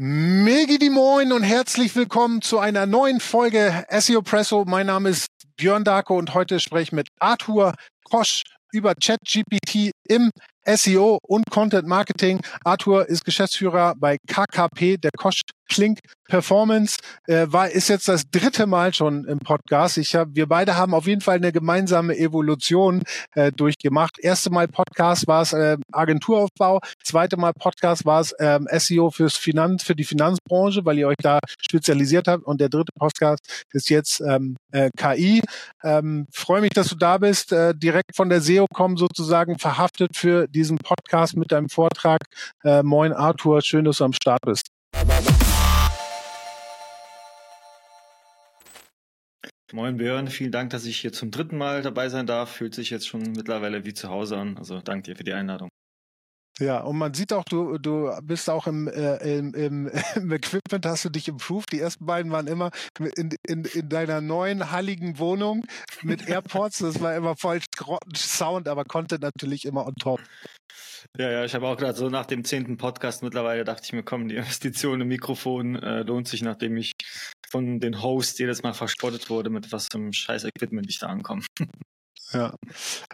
Megi die Moin und herzlich willkommen zu einer neuen Folge SEO Presso. Mein Name ist Björn Darko und heute spreche ich mit Arthur Kosch über ChatGPT im SEO und Content Marketing. Arthur ist Geschäftsführer bei KKP, der Kosch Klink Performance, äh, war, ist jetzt das dritte Mal schon im Podcast. Ich hab, wir beide haben auf jeden Fall eine gemeinsame Evolution äh, durchgemacht. Erste Mal Podcast war es äh, Agenturaufbau, zweite Mal Podcast war es ähm, SEO fürs Finanz, für die Finanzbranche, weil ihr euch da spezialisiert habt. Und der dritte Podcast ist jetzt ähm, äh, KI. Ähm, Freue mich, dass du da bist. Äh, direkt von der SEO.com sozusagen verhaftet für diesen Podcast mit deinem Vortrag. Äh, moin Arthur, schön, dass du am Start bist. Moin Björn, vielen Dank, dass ich hier zum dritten Mal dabei sein darf. Fühlt sich jetzt schon mittlerweile wie zu Hause an. Also danke dir für die Einladung. Ja, und man sieht auch, du, du bist auch im, äh, im, im, im Equipment, hast du dich improved. Die ersten beiden waren immer in, in, in deiner neuen, halligen Wohnung mit AirPods. Das war immer voll Sound, aber Content natürlich immer on top. Ja, ja, ich habe auch gerade so nach dem zehnten Podcast mittlerweile dachte ich mir, komm, die Investition im Mikrofon äh, lohnt sich, nachdem ich von den Hosts jedes Mal verspottet wurde, mit was zum scheiß Equipment ich da ankomme. Ja.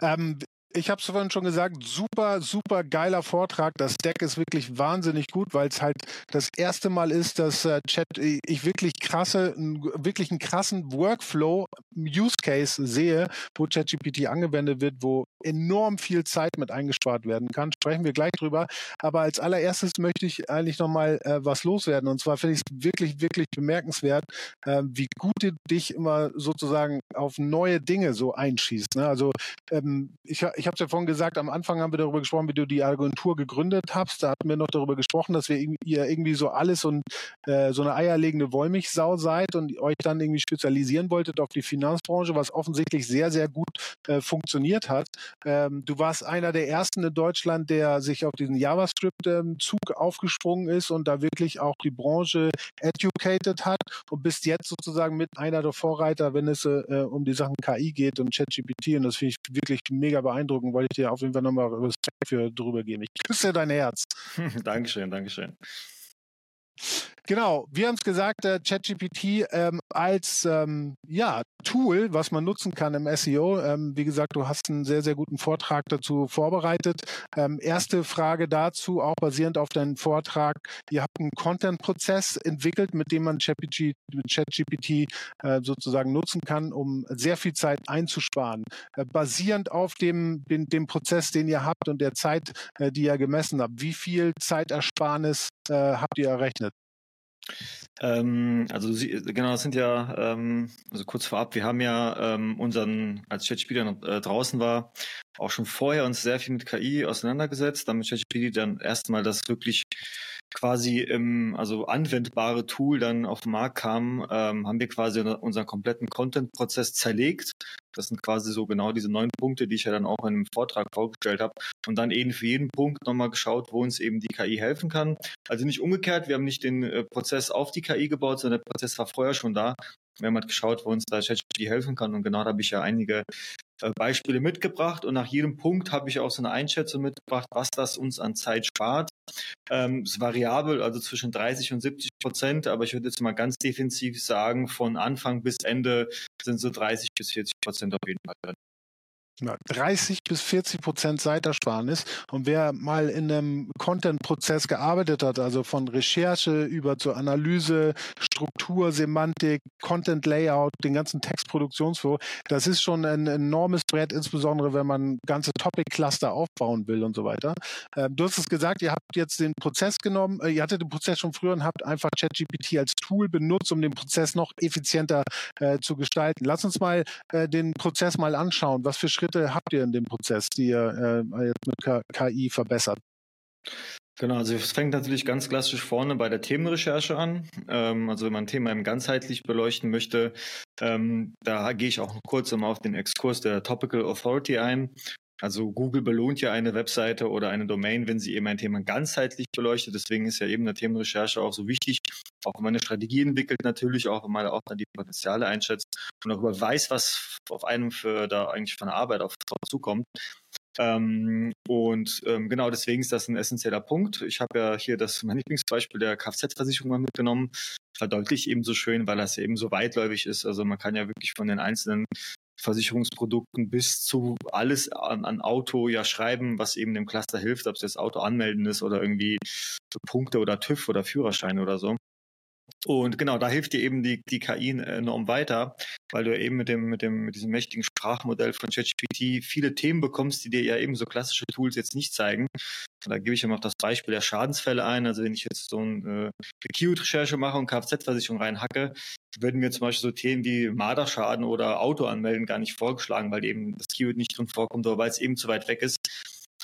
Ähm, ich habe es vorhin schon gesagt, super, super geiler Vortrag. Das Deck ist wirklich wahnsinnig gut, weil es halt das erste Mal ist, dass äh, Chat ich wirklich krasse, wirklich einen krassen Workflow, Use Case sehe, wo ChatGPT angewendet wird, wo enorm viel Zeit mit eingespart werden kann. Sprechen wir gleich drüber. Aber als allererstes möchte ich eigentlich nochmal äh, was loswerden. Und zwar finde ich es wirklich, wirklich bemerkenswert, äh, wie gut du dich immer sozusagen auf neue Dinge so einschießt. Ne? Also ähm, ich, ich ich habe es ja vorhin gesagt, am Anfang haben wir darüber gesprochen, wie du die Agentur gegründet hast. Da hatten wir noch darüber gesprochen, dass wir ihr irgendwie so alles und äh, so eine eierlegende Wollmilchsau seid und euch dann irgendwie spezialisieren wolltet auf die Finanzbranche, was offensichtlich sehr, sehr gut äh, funktioniert hat. Ähm, du warst einer der ersten in Deutschland, der sich auf diesen JavaScript-Zug ähm, aufgesprungen ist und da wirklich auch die Branche educated hat und bist jetzt sozusagen mit einer der Vorreiter, wenn es äh, um die Sachen KI geht und ChatGPT und das finde ich wirklich mega beeindruckend beeindrucken, wollte ich dir auf jeden Fall nochmal Respekt für drüber geben. Ich küsse dein Herz. Dankeschön, Dankeschön. Genau, wir haben es gesagt, äh, ChatGPT ähm, als ähm, ja, Tool, was man nutzen kann im SEO. Ähm, wie gesagt, du hast einen sehr, sehr guten Vortrag dazu vorbereitet. Ähm, erste Frage dazu, auch basierend auf deinem Vortrag. Ihr habt einen Content-Prozess entwickelt, mit dem man ChatGPT äh, sozusagen nutzen kann, um sehr viel Zeit einzusparen. Äh, basierend auf dem, dem, Prozess, den ihr habt und der Zeit, äh, die ihr gemessen habt, wie viel Zeitersparnis äh, habt ihr errechnet? Ähm, also genau, das sind ja, ähm, also kurz vorab, wir haben ja ähm, unseren, als ChatGPT äh, draußen war, auch schon vorher uns sehr viel mit KI auseinandergesetzt, damit ChatGPT dann erstmal das wirklich quasi im, also anwendbare Tool dann auf den Markt kam, ähm, haben wir quasi unseren kompletten Content-Prozess zerlegt. Das sind quasi so genau diese neun Punkte, die ich ja dann auch in einem Vortrag vorgestellt habe. Und dann eben für jeden Punkt nochmal geschaut, wo uns eben die KI helfen kann. Also nicht umgekehrt, wir haben nicht den äh, Prozess auf die KI gebaut, sondern der Prozess war vorher schon da. Wir haben halt geschaut, wo uns da ChatGPT helfen kann. Und genau da habe ich ja einige Beispiele mitgebracht und nach jedem Punkt habe ich auch so eine Einschätzung mitgebracht, was das uns an Zeit spart. Ähm, ist variabel, also zwischen 30 und 70 Prozent, aber ich würde jetzt mal ganz defensiv sagen, von Anfang bis Ende sind so 30 bis 40 Prozent auf jeden Fall drin. 30 bis 40 Prozent Zeitersparnis. Und wer mal in einem Content-Prozess gearbeitet hat, also von Recherche über zur Analyse, Struktur, Semantik, Content-Layout, den ganzen Textproduktionsflow, das ist schon ein enormes Brett, insbesondere wenn man ganze Topic-Cluster aufbauen will und so weiter. Ähm, du hast es gesagt, ihr habt jetzt den Prozess genommen, äh, ihr hattet den Prozess schon früher und habt einfach ChatGPT als Tool benutzt, um den Prozess noch effizienter äh, zu gestalten. Lass uns mal äh, den Prozess mal anschauen. Was für Schritte Schritte habt ihr in dem Prozess, die ihr äh, jetzt mit KI verbessert? Genau, also es fängt natürlich ganz klassisch vorne bei der Themenrecherche an. Ähm, also wenn man ein Thema eben ganzheitlich beleuchten möchte, ähm, da gehe ich auch kurz mal auf den Exkurs der Topical Authority ein. Also Google belohnt ja eine Webseite oder eine Domain, wenn sie eben ein Thema ganzheitlich beleuchtet. Deswegen ist ja eben eine Themenrecherche auch so wichtig, auch wenn man eine Strategie entwickelt natürlich, auch wenn man auch dann die Potenziale einschätzt und darüber weiß, was auf einem für da eigentlich von der Arbeit auf, drauf zukommt. Ähm, und ähm, genau deswegen ist das ein essentieller Punkt. Ich habe ja hier das mein Lieblingsbeispiel der Kfz-Versicherung mal mitgenommen. Verdeutlicht eben so schön, weil das eben so weitläufig ist. Also man kann ja wirklich von den einzelnen Versicherungsprodukten bis zu alles an, an Auto ja schreiben, was eben dem Cluster hilft, ob es das Auto anmelden ist oder irgendwie Punkte oder TÜV oder Führerschein oder so. Und genau, da hilft dir eben die, die KI enorm weiter, weil du eben mit dem, mit dem, mit diesem mächtigen Sprachmodell von ChatGPT viele Themen bekommst, die dir ja eben so klassische Tools jetzt nicht zeigen. Und da gebe ich immer noch das Beispiel der Schadensfälle ein. Also wenn ich jetzt so eine äh, Keyword-Recherche mache und Kfz-Versicherung reinhacke, würden mir zum Beispiel so Themen wie Marderschaden oder Auto anmelden gar nicht vorgeschlagen, weil eben das Keyword nicht drin vorkommt oder weil es eben zu weit weg ist.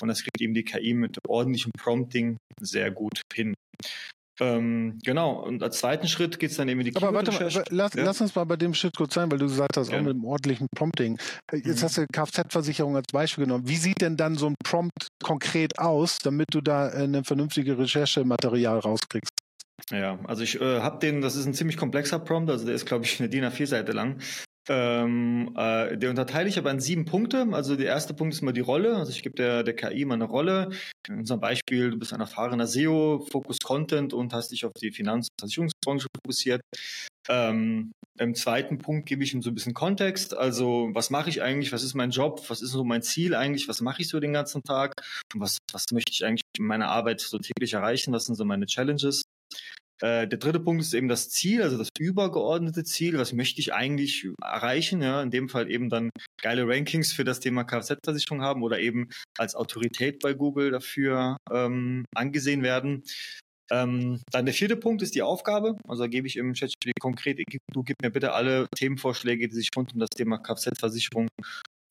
Und das kriegt eben die KI mit ordentlichem Prompting sehr gut hin. Ähm, genau, und als zweiten Schritt geht es dann eben in die Aber warte mal, lass, ja? lass, uns mal bei dem Schritt kurz sein, weil du gesagt hast, Gerne. auch mit dem ordentlichen Prompting. Äh, jetzt mhm. hast du Kfz-Versicherung als Beispiel genommen. Wie sieht denn dann so ein Prompt konkret aus, damit du da äh, ein vernünftige Recherchematerial rauskriegst? Ja, also ich äh, habe den, das ist ein ziemlich komplexer Prompt, also der ist, glaube ich, eine DIN A4-Seite lang. Ähm, äh, der unterteile ich aber in sieben Punkte. Also der erste Punkt ist mal die Rolle. Also ich gebe der, der KI mal eine Rolle. In unserem Beispiel, du bist ein erfahrener SEO, Focus Content und hast dich auf die Finanz- und Versicherungsbranche fokussiert. Ähm, Im zweiten Punkt gebe ich ihm so ein bisschen Kontext. Also was mache ich eigentlich? Was ist mein Job? Was ist so mein Ziel eigentlich? Was mache ich so den ganzen Tag? Und was, was möchte ich eigentlich in meiner Arbeit so täglich erreichen? Was sind so meine Challenges? Äh, der dritte Punkt ist eben das Ziel, also das übergeordnete Ziel. Was möchte ich eigentlich erreichen? Ja, in dem Fall eben dann geile Rankings für das Thema Kfz-Versicherung haben oder eben als Autorität bei Google dafür ähm, angesehen werden. Ähm, dann der vierte Punkt ist die Aufgabe. Also da gebe ich im Chat konkret, du gib mir bitte alle Themenvorschläge, die sich rund um das Thema Kfz-Versicherung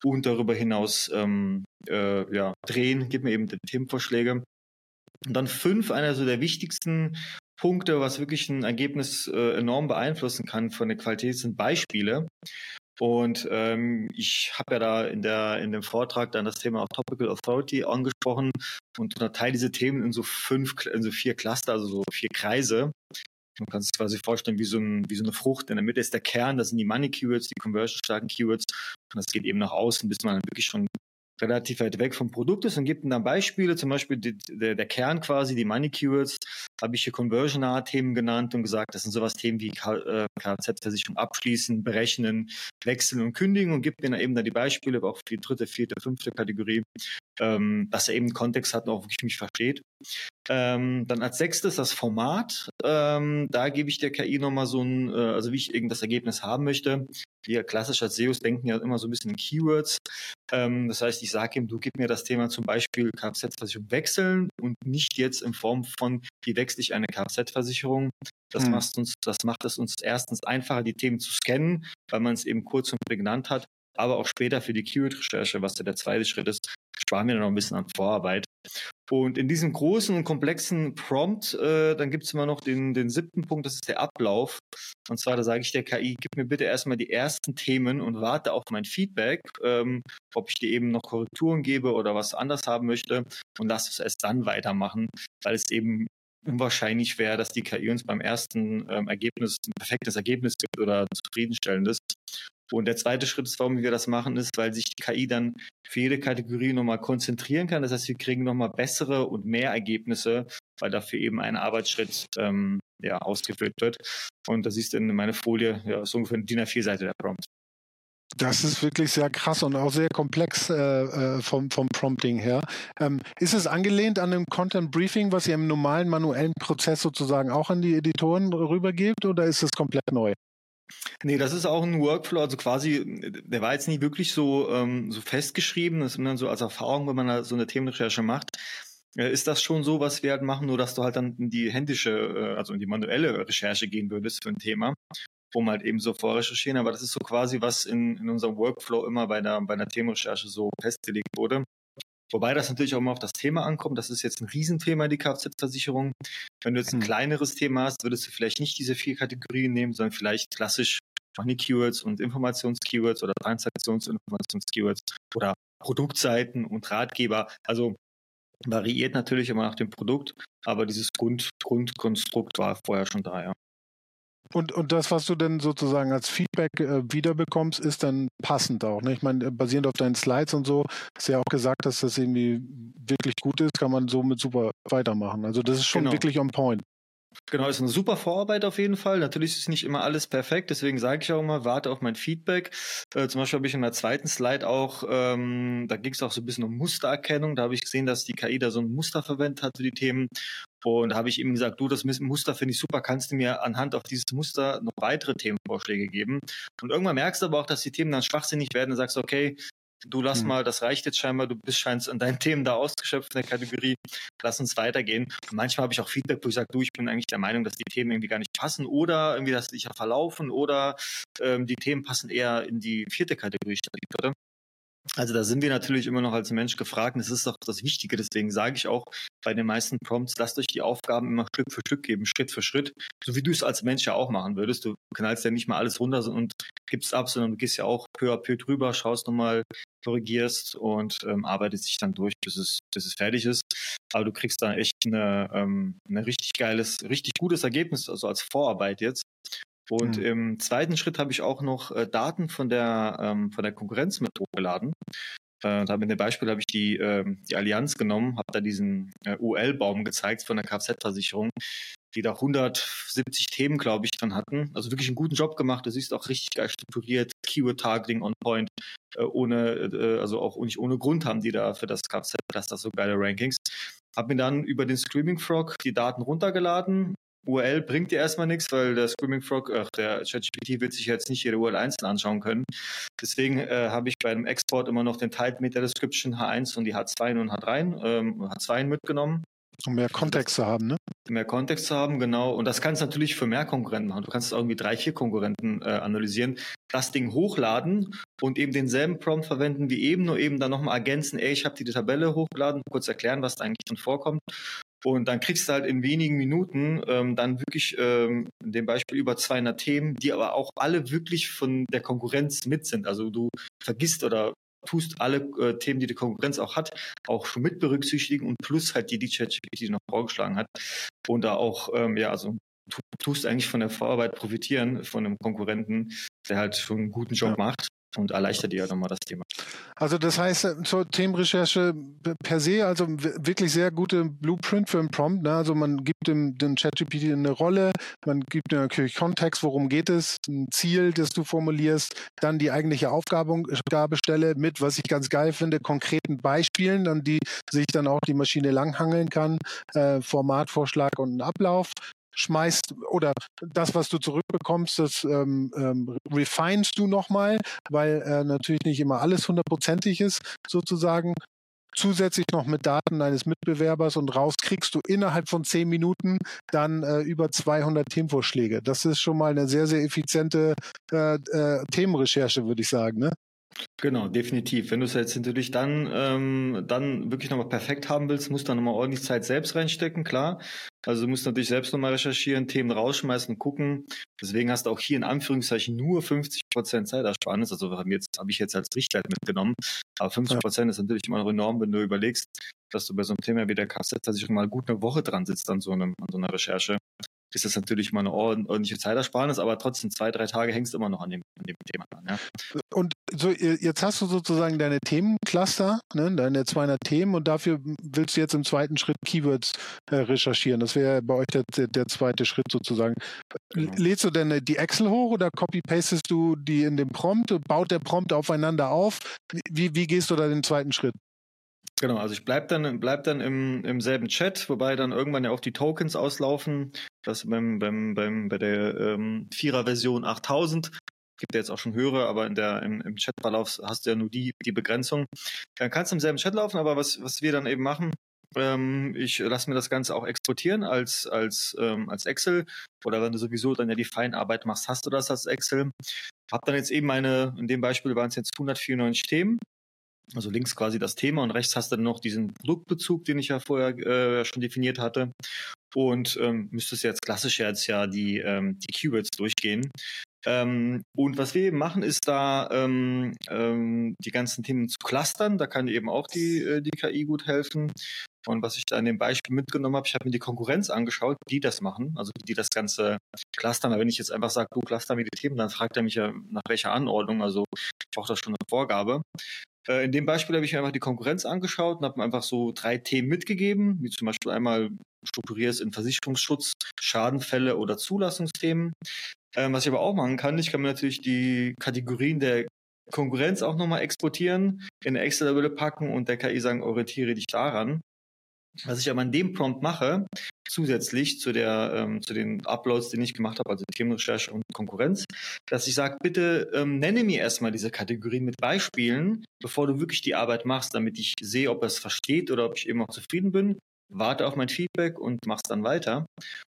und darüber hinaus ähm, äh, ja, drehen. Gib mir eben die Themenvorschläge. Und dann fünf, einer so der wichtigsten Punkte, was wirklich ein Ergebnis äh, enorm beeinflussen kann von der Qualität, sind Beispiele. Und ähm, ich habe ja da in, der, in dem Vortrag dann das Thema auch Topical Authority angesprochen und unterteile diese Themen in so fünf, in so vier Cluster, also so vier Kreise. Man kann sich quasi vorstellen wie so, ein, wie so eine Frucht. In der Mitte ist der Kern, das sind die Money Keywords, die conversion-starken Keywords. Und das geht eben nach außen, bis man dann wirklich schon relativ weit weg vom Produkt ist und gibt dann Beispiele, zum Beispiel die, der, der, Kern quasi, die Money Keywords, habe ich hier Conversion-Themen genannt und gesagt, das sind sowas Themen wie KZ-Versicherung abschließen, berechnen, wechseln und kündigen und gibt mir dann eben dann die Beispiele, auch für die dritte, vierte, fünfte Kategorie, ähm, dass er eben Kontext hat und auch wirklich mich versteht. Ähm, dann als sechstes das Format. Ähm, da gebe ich der KI nochmal so ein, äh, also wie ich das Ergebnis haben möchte. Wir klassisch als SEOs denken ja immer so ein bisschen in Keywords. Ähm, das heißt, ich sage ihm, du gib mir das Thema zum Beispiel Kfz-Versicherung wechseln und nicht jetzt in Form von, wie wechsle ich eine Kfz-Versicherung. Das, hm. macht uns, das macht es uns erstens einfacher, die Themen zu scannen, weil man es eben kurz und prägnant hat aber auch später für die Keyword-Recherche, was ja der zweite Schritt ist, sparen wir noch ein bisschen an Vorarbeit. Und in diesem großen und komplexen Prompt, äh, dann gibt es immer noch den, den siebten Punkt, das ist der Ablauf. Und zwar, da sage ich der KI, gib mir bitte erstmal die ersten Themen und warte auf mein Feedback, ähm, ob ich dir eben noch Korrekturen gebe oder was anders haben möchte und lass es erst dann weitermachen, weil es eben unwahrscheinlich wäre, dass die KI uns beim ersten ähm, Ergebnis ein perfektes Ergebnis gibt oder zufriedenstellendes. Und der zweite Schritt ist, warum wir das machen, ist, weil sich die KI dann für jede Kategorie nochmal konzentrieren kann. Das heißt, wir kriegen nochmal bessere und mehr Ergebnisse, weil dafür eben ein Arbeitsschritt ähm, ja, ausgeführt wird. Und da siehst du in meiner Folie, ja, ist ungefähr eine DIN A4-Seite der Prompt. Das ist wirklich sehr krass und auch sehr komplex äh, äh, vom, vom Prompting her. Ähm, ist es angelehnt an einem Content Briefing, was ihr im normalen manuellen Prozess sozusagen auch an die Editoren rübergebt oder ist es komplett neu? Nee, das ist auch ein Workflow, also quasi, der war jetzt nicht wirklich so, ähm, so festgeschrieben, das ist dann so als Erfahrung, wenn man da so eine Themenrecherche macht, äh, ist das schon so, was wir halt machen, nur dass du halt dann in die händische, äh, also in die manuelle Recherche gehen würdest für ein Thema, um halt eben so vorrecherchieren, aber das ist so quasi, was in, in unserem Workflow immer bei der, bei einer Themenrecherche so festgelegt wurde. Wobei das natürlich auch immer auf das Thema ankommt. Das ist jetzt ein Riesenthema, die Kfz-Versicherung. Wenn du jetzt ein mhm. kleineres Thema hast, würdest du vielleicht nicht diese vier Kategorien nehmen, sondern vielleicht klassisch Money-Keywords und Informations-Keywords oder Transaktions- und Informations-Keywords oder Produktseiten und Ratgeber. Also variiert natürlich immer nach dem Produkt, aber dieses Grund, Grundkonstrukt war vorher schon da, ja. Und, und das, was du denn sozusagen als Feedback äh, wiederbekommst, ist dann passend auch. Ne? Ich meine, basierend auf deinen Slides und so, hast du ja auch gesagt, dass das irgendwie wirklich gut ist, kann man somit super weitermachen. Also das ist schon genau. wirklich on point. Genau, ist eine super Vorarbeit auf jeden Fall. Natürlich ist nicht immer alles perfekt, deswegen sage ich auch immer, warte auf mein Feedback. Äh, zum Beispiel habe ich in der zweiten Slide auch, ähm, da ging es auch so ein bisschen um Mustererkennung. Da habe ich gesehen, dass die KI da so ein Muster verwendet hat für die Themen. Und da habe ich ihm gesagt, du, das Muster finde ich super, kannst du mir anhand auf dieses Muster noch weitere Themenvorschläge geben? Und irgendwann merkst du aber auch, dass die Themen dann schwachsinnig werden und sagst, okay, du lass mhm. mal, das reicht jetzt scheinbar, du bist scheinst an deinen Themen da ausgeschöpft in der Kategorie, lass uns weitergehen. Und manchmal habe ich auch Feedback, wo ich sage, du, ich bin eigentlich der Meinung, dass die Themen irgendwie gar nicht passen oder irgendwie, dass sie sich ja verlaufen oder ähm, die Themen passen eher in die vierte Kategorie statt die dritte. Also da sind wir natürlich immer noch als Mensch gefragt. Und das ist doch das Wichtige. Deswegen sage ich auch bei den meisten Prompts, lasst euch die Aufgaben immer Stück für Stück geben, Schritt für Schritt. So wie du es als Mensch ja auch machen würdest. Du knallst ja nicht mal alles runter und gibst ab, sondern du gehst ja auch peu à peu drüber, schaust nochmal, korrigierst und ähm, arbeitest dich dann durch, bis es, bis es fertig ist. Aber du kriegst da echt eine, ähm, eine richtig geiles, richtig gutes Ergebnis, also als Vorarbeit jetzt. Und mhm. im zweiten Schritt habe ich auch noch äh, Daten von der, ähm, von der Konkurrenz mit hochgeladen. Äh, da habe in dem Beispiel habe ich die, äh, die Allianz genommen, habe da diesen äh, UL-Baum gezeigt von der Kfz-Versicherung, die da 170 Themen, glaube ich, dran hatten. Also wirklich einen guten Job gemacht. Das ist auch richtig geil strukturiert, Keyword-Targeting on point, äh, ohne, äh, also auch nicht ohne Grund haben die da für das Kfz-Cluster so geile Rankings. Habe mir dann über den Screaming Frog die Daten runtergeladen, URL bringt dir erstmal nichts, weil der Screaming Frog, ach, der ChatGPT wird sich jetzt nicht jede URL einzeln anschauen können. Deswegen äh, habe ich bei dem Export immer noch den Type Meta Description H1 und die H2 und H3, ähm, H2 mitgenommen. Um mehr Kontext zu haben, ne? Mehr Kontext zu haben, genau. Und das kannst du natürlich für mehr Konkurrenten machen. Du kannst irgendwie drei, vier Konkurrenten äh, analysieren, das Ding hochladen und eben denselben Prompt verwenden wie eben, nur eben dann nochmal ergänzen, ey, ich habe die Tabelle hochgeladen, kurz erklären, was da eigentlich drin vorkommt. Und dann kriegst du halt in wenigen Minuten ähm, dann wirklich ähm, in dem Beispiel über 200 Themen, die aber auch alle wirklich von der Konkurrenz mit sind. Also du vergisst oder tust alle äh, Themen, die die Konkurrenz auch hat, auch schon mit berücksichtigen und plus halt die, die ChatGPT noch vorgeschlagen hat. Und da auch, ähm, ja, also tust eigentlich von der Vorarbeit profitieren von einem Konkurrenten, der halt schon einen guten Job ja. macht und erleichtert dir nochmal das Thema. Also das heißt äh, zur Themenrecherche per se, also wirklich sehr gute Blueprint für einen Prompt. Ne? Also man gibt dem, dem ChatGPT eine Rolle, man gibt natürlich Kontext, worum geht es, ein Ziel, das du formulierst, dann die eigentliche Aufgabestelle mit, was ich ganz geil finde, konkreten Beispielen, an die sich dann auch die Maschine langhangeln kann, äh, Formatvorschlag und einen Ablauf schmeißt oder das, was du zurückbekommst, das ähm, ähm, refinest du nochmal, weil äh, natürlich nicht immer alles hundertprozentig ist, sozusagen. Zusätzlich noch mit Daten deines Mitbewerbers und raus kriegst du innerhalb von zehn Minuten dann äh, über 200 Themenvorschläge. Das ist schon mal eine sehr, sehr effiziente äh, äh, Themenrecherche, würde ich sagen. Ne? Genau, definitiv. Wenn du es jetzt natürlich dann, ähm, dann wirklich nochmal perfekt haben willst, musst du dann nochmal ordentlich Zeit selbst reinstecken, klar. Also du musst natürlich selbst nochmal recherchieren, Themen rausschmeißen und gucken. Deswegen hast du auch hier in Anführungszeichen nur 50 Prozent Zeitersparnis. Also habe hab ich jetzt als Richtwert mitgenommen. Aber 50 Prozent ist natürlich immer noch enorm, wenn du überlegst, dass du bei so einem Thema wie der Kfz-Versicherung mal gut eine Woche dran sitzt an so, einem, an so einer Recherche ist das natürlich mal eine ordentliche Zeitersparnis, aber trotzdem zwei, drei Tage hängst du immer noch an dem, an dem Thema dran. Ja. Und so, jetzt hast du sozusagen deine Themencluster, ne, deine 200 Themen und dafür willst du jetzt im zweiten Schritt Keywords äh, recherchieren. Das wäre bei euch der, der, zweite Schritt sozusagen. Genau. Lädst du denn die Excel hoch oder copy-pastest du die in dem Prompt? Baut der Prompt aufeinander auf? Wie, wie gehst du da den zweiten Schritt? Genau, also ich bleib dann, bleib dann im, im selben Chat, wobei dann irgendwann ja auch die Tokens auslaufen. Das beim, beim, beim, bei der ähm, Vierer-Version 8000 gibt ja jetzt auch schon höhere, aber in der, im, im Chatverlauf hast du ja nur die, die Begrenzung. Dann kannst du im selben Chat laufen, aber was, was wir dann eben machen, ähm, ich lasse mir das Ganze auch exportieren als, als, ähm, als Excel oder wenn du sowieso dann ja die Feinarbeit machst, hast du das als Excel. Hab dann jetzt eben meine, in dem Beispiel waren es jetzt 194 Themen also links quasi das Thema und rechts hast du dann noch diesen Produktbezug, den ich ja vorher äh, schon definiert hatte. Und ähm, müsstest jetzt klassisch jetzt ja die, ähm, die Keywords durchgehen. Ähm, und was wir eben machen, ist da ähm, ähm, die ganzen Themen zu clustern. Da kann eben auch die, äh, die KI gut helfen. Und was ich da in dem Beispiel mitgenommen habe, ich habe mir die Konkurrenz angeschaut, die das machen, also die das Ganze clustern. Aber wenn ich jetzt einfach sage, du cluster mir die Themen, dann fragt er mich ja nach welcher Anordnung. Also ich brauche da schon eine Vorgabe. Äh, in dem Beispiel habe ich mir einfach die Konkurrenz angeschaut und habe mir einfach so drei Themen mitgegeben, wie zum Beispiel einmal strukturierst in Versicherungsschutz, Schadenfälle oder Zulassungsthemen. Ähm, was ich aber auch machen kann, ich kann mir natürlich die Kategorien der Konkurrenz auch nochmal exportieren, in eine Excel-Tabelle packen und der KI sagen, orientiere dich daran. Was ich aber in dem Prompt mache, zusätzlich zu der ähm, zu den Uploads, die ich gemacht habe, also Themenrecherche und Konkurrenz, dass ich sage, bitte ähm, nenne mir erstmal diese Kategorien mit Beispielen, bevor du wirklich die Arbeit machst, damit ich sehe, ob er es versteht oder ob ich eben auch zufrieden bin warte auf mein Feedback und mach's dann weiter.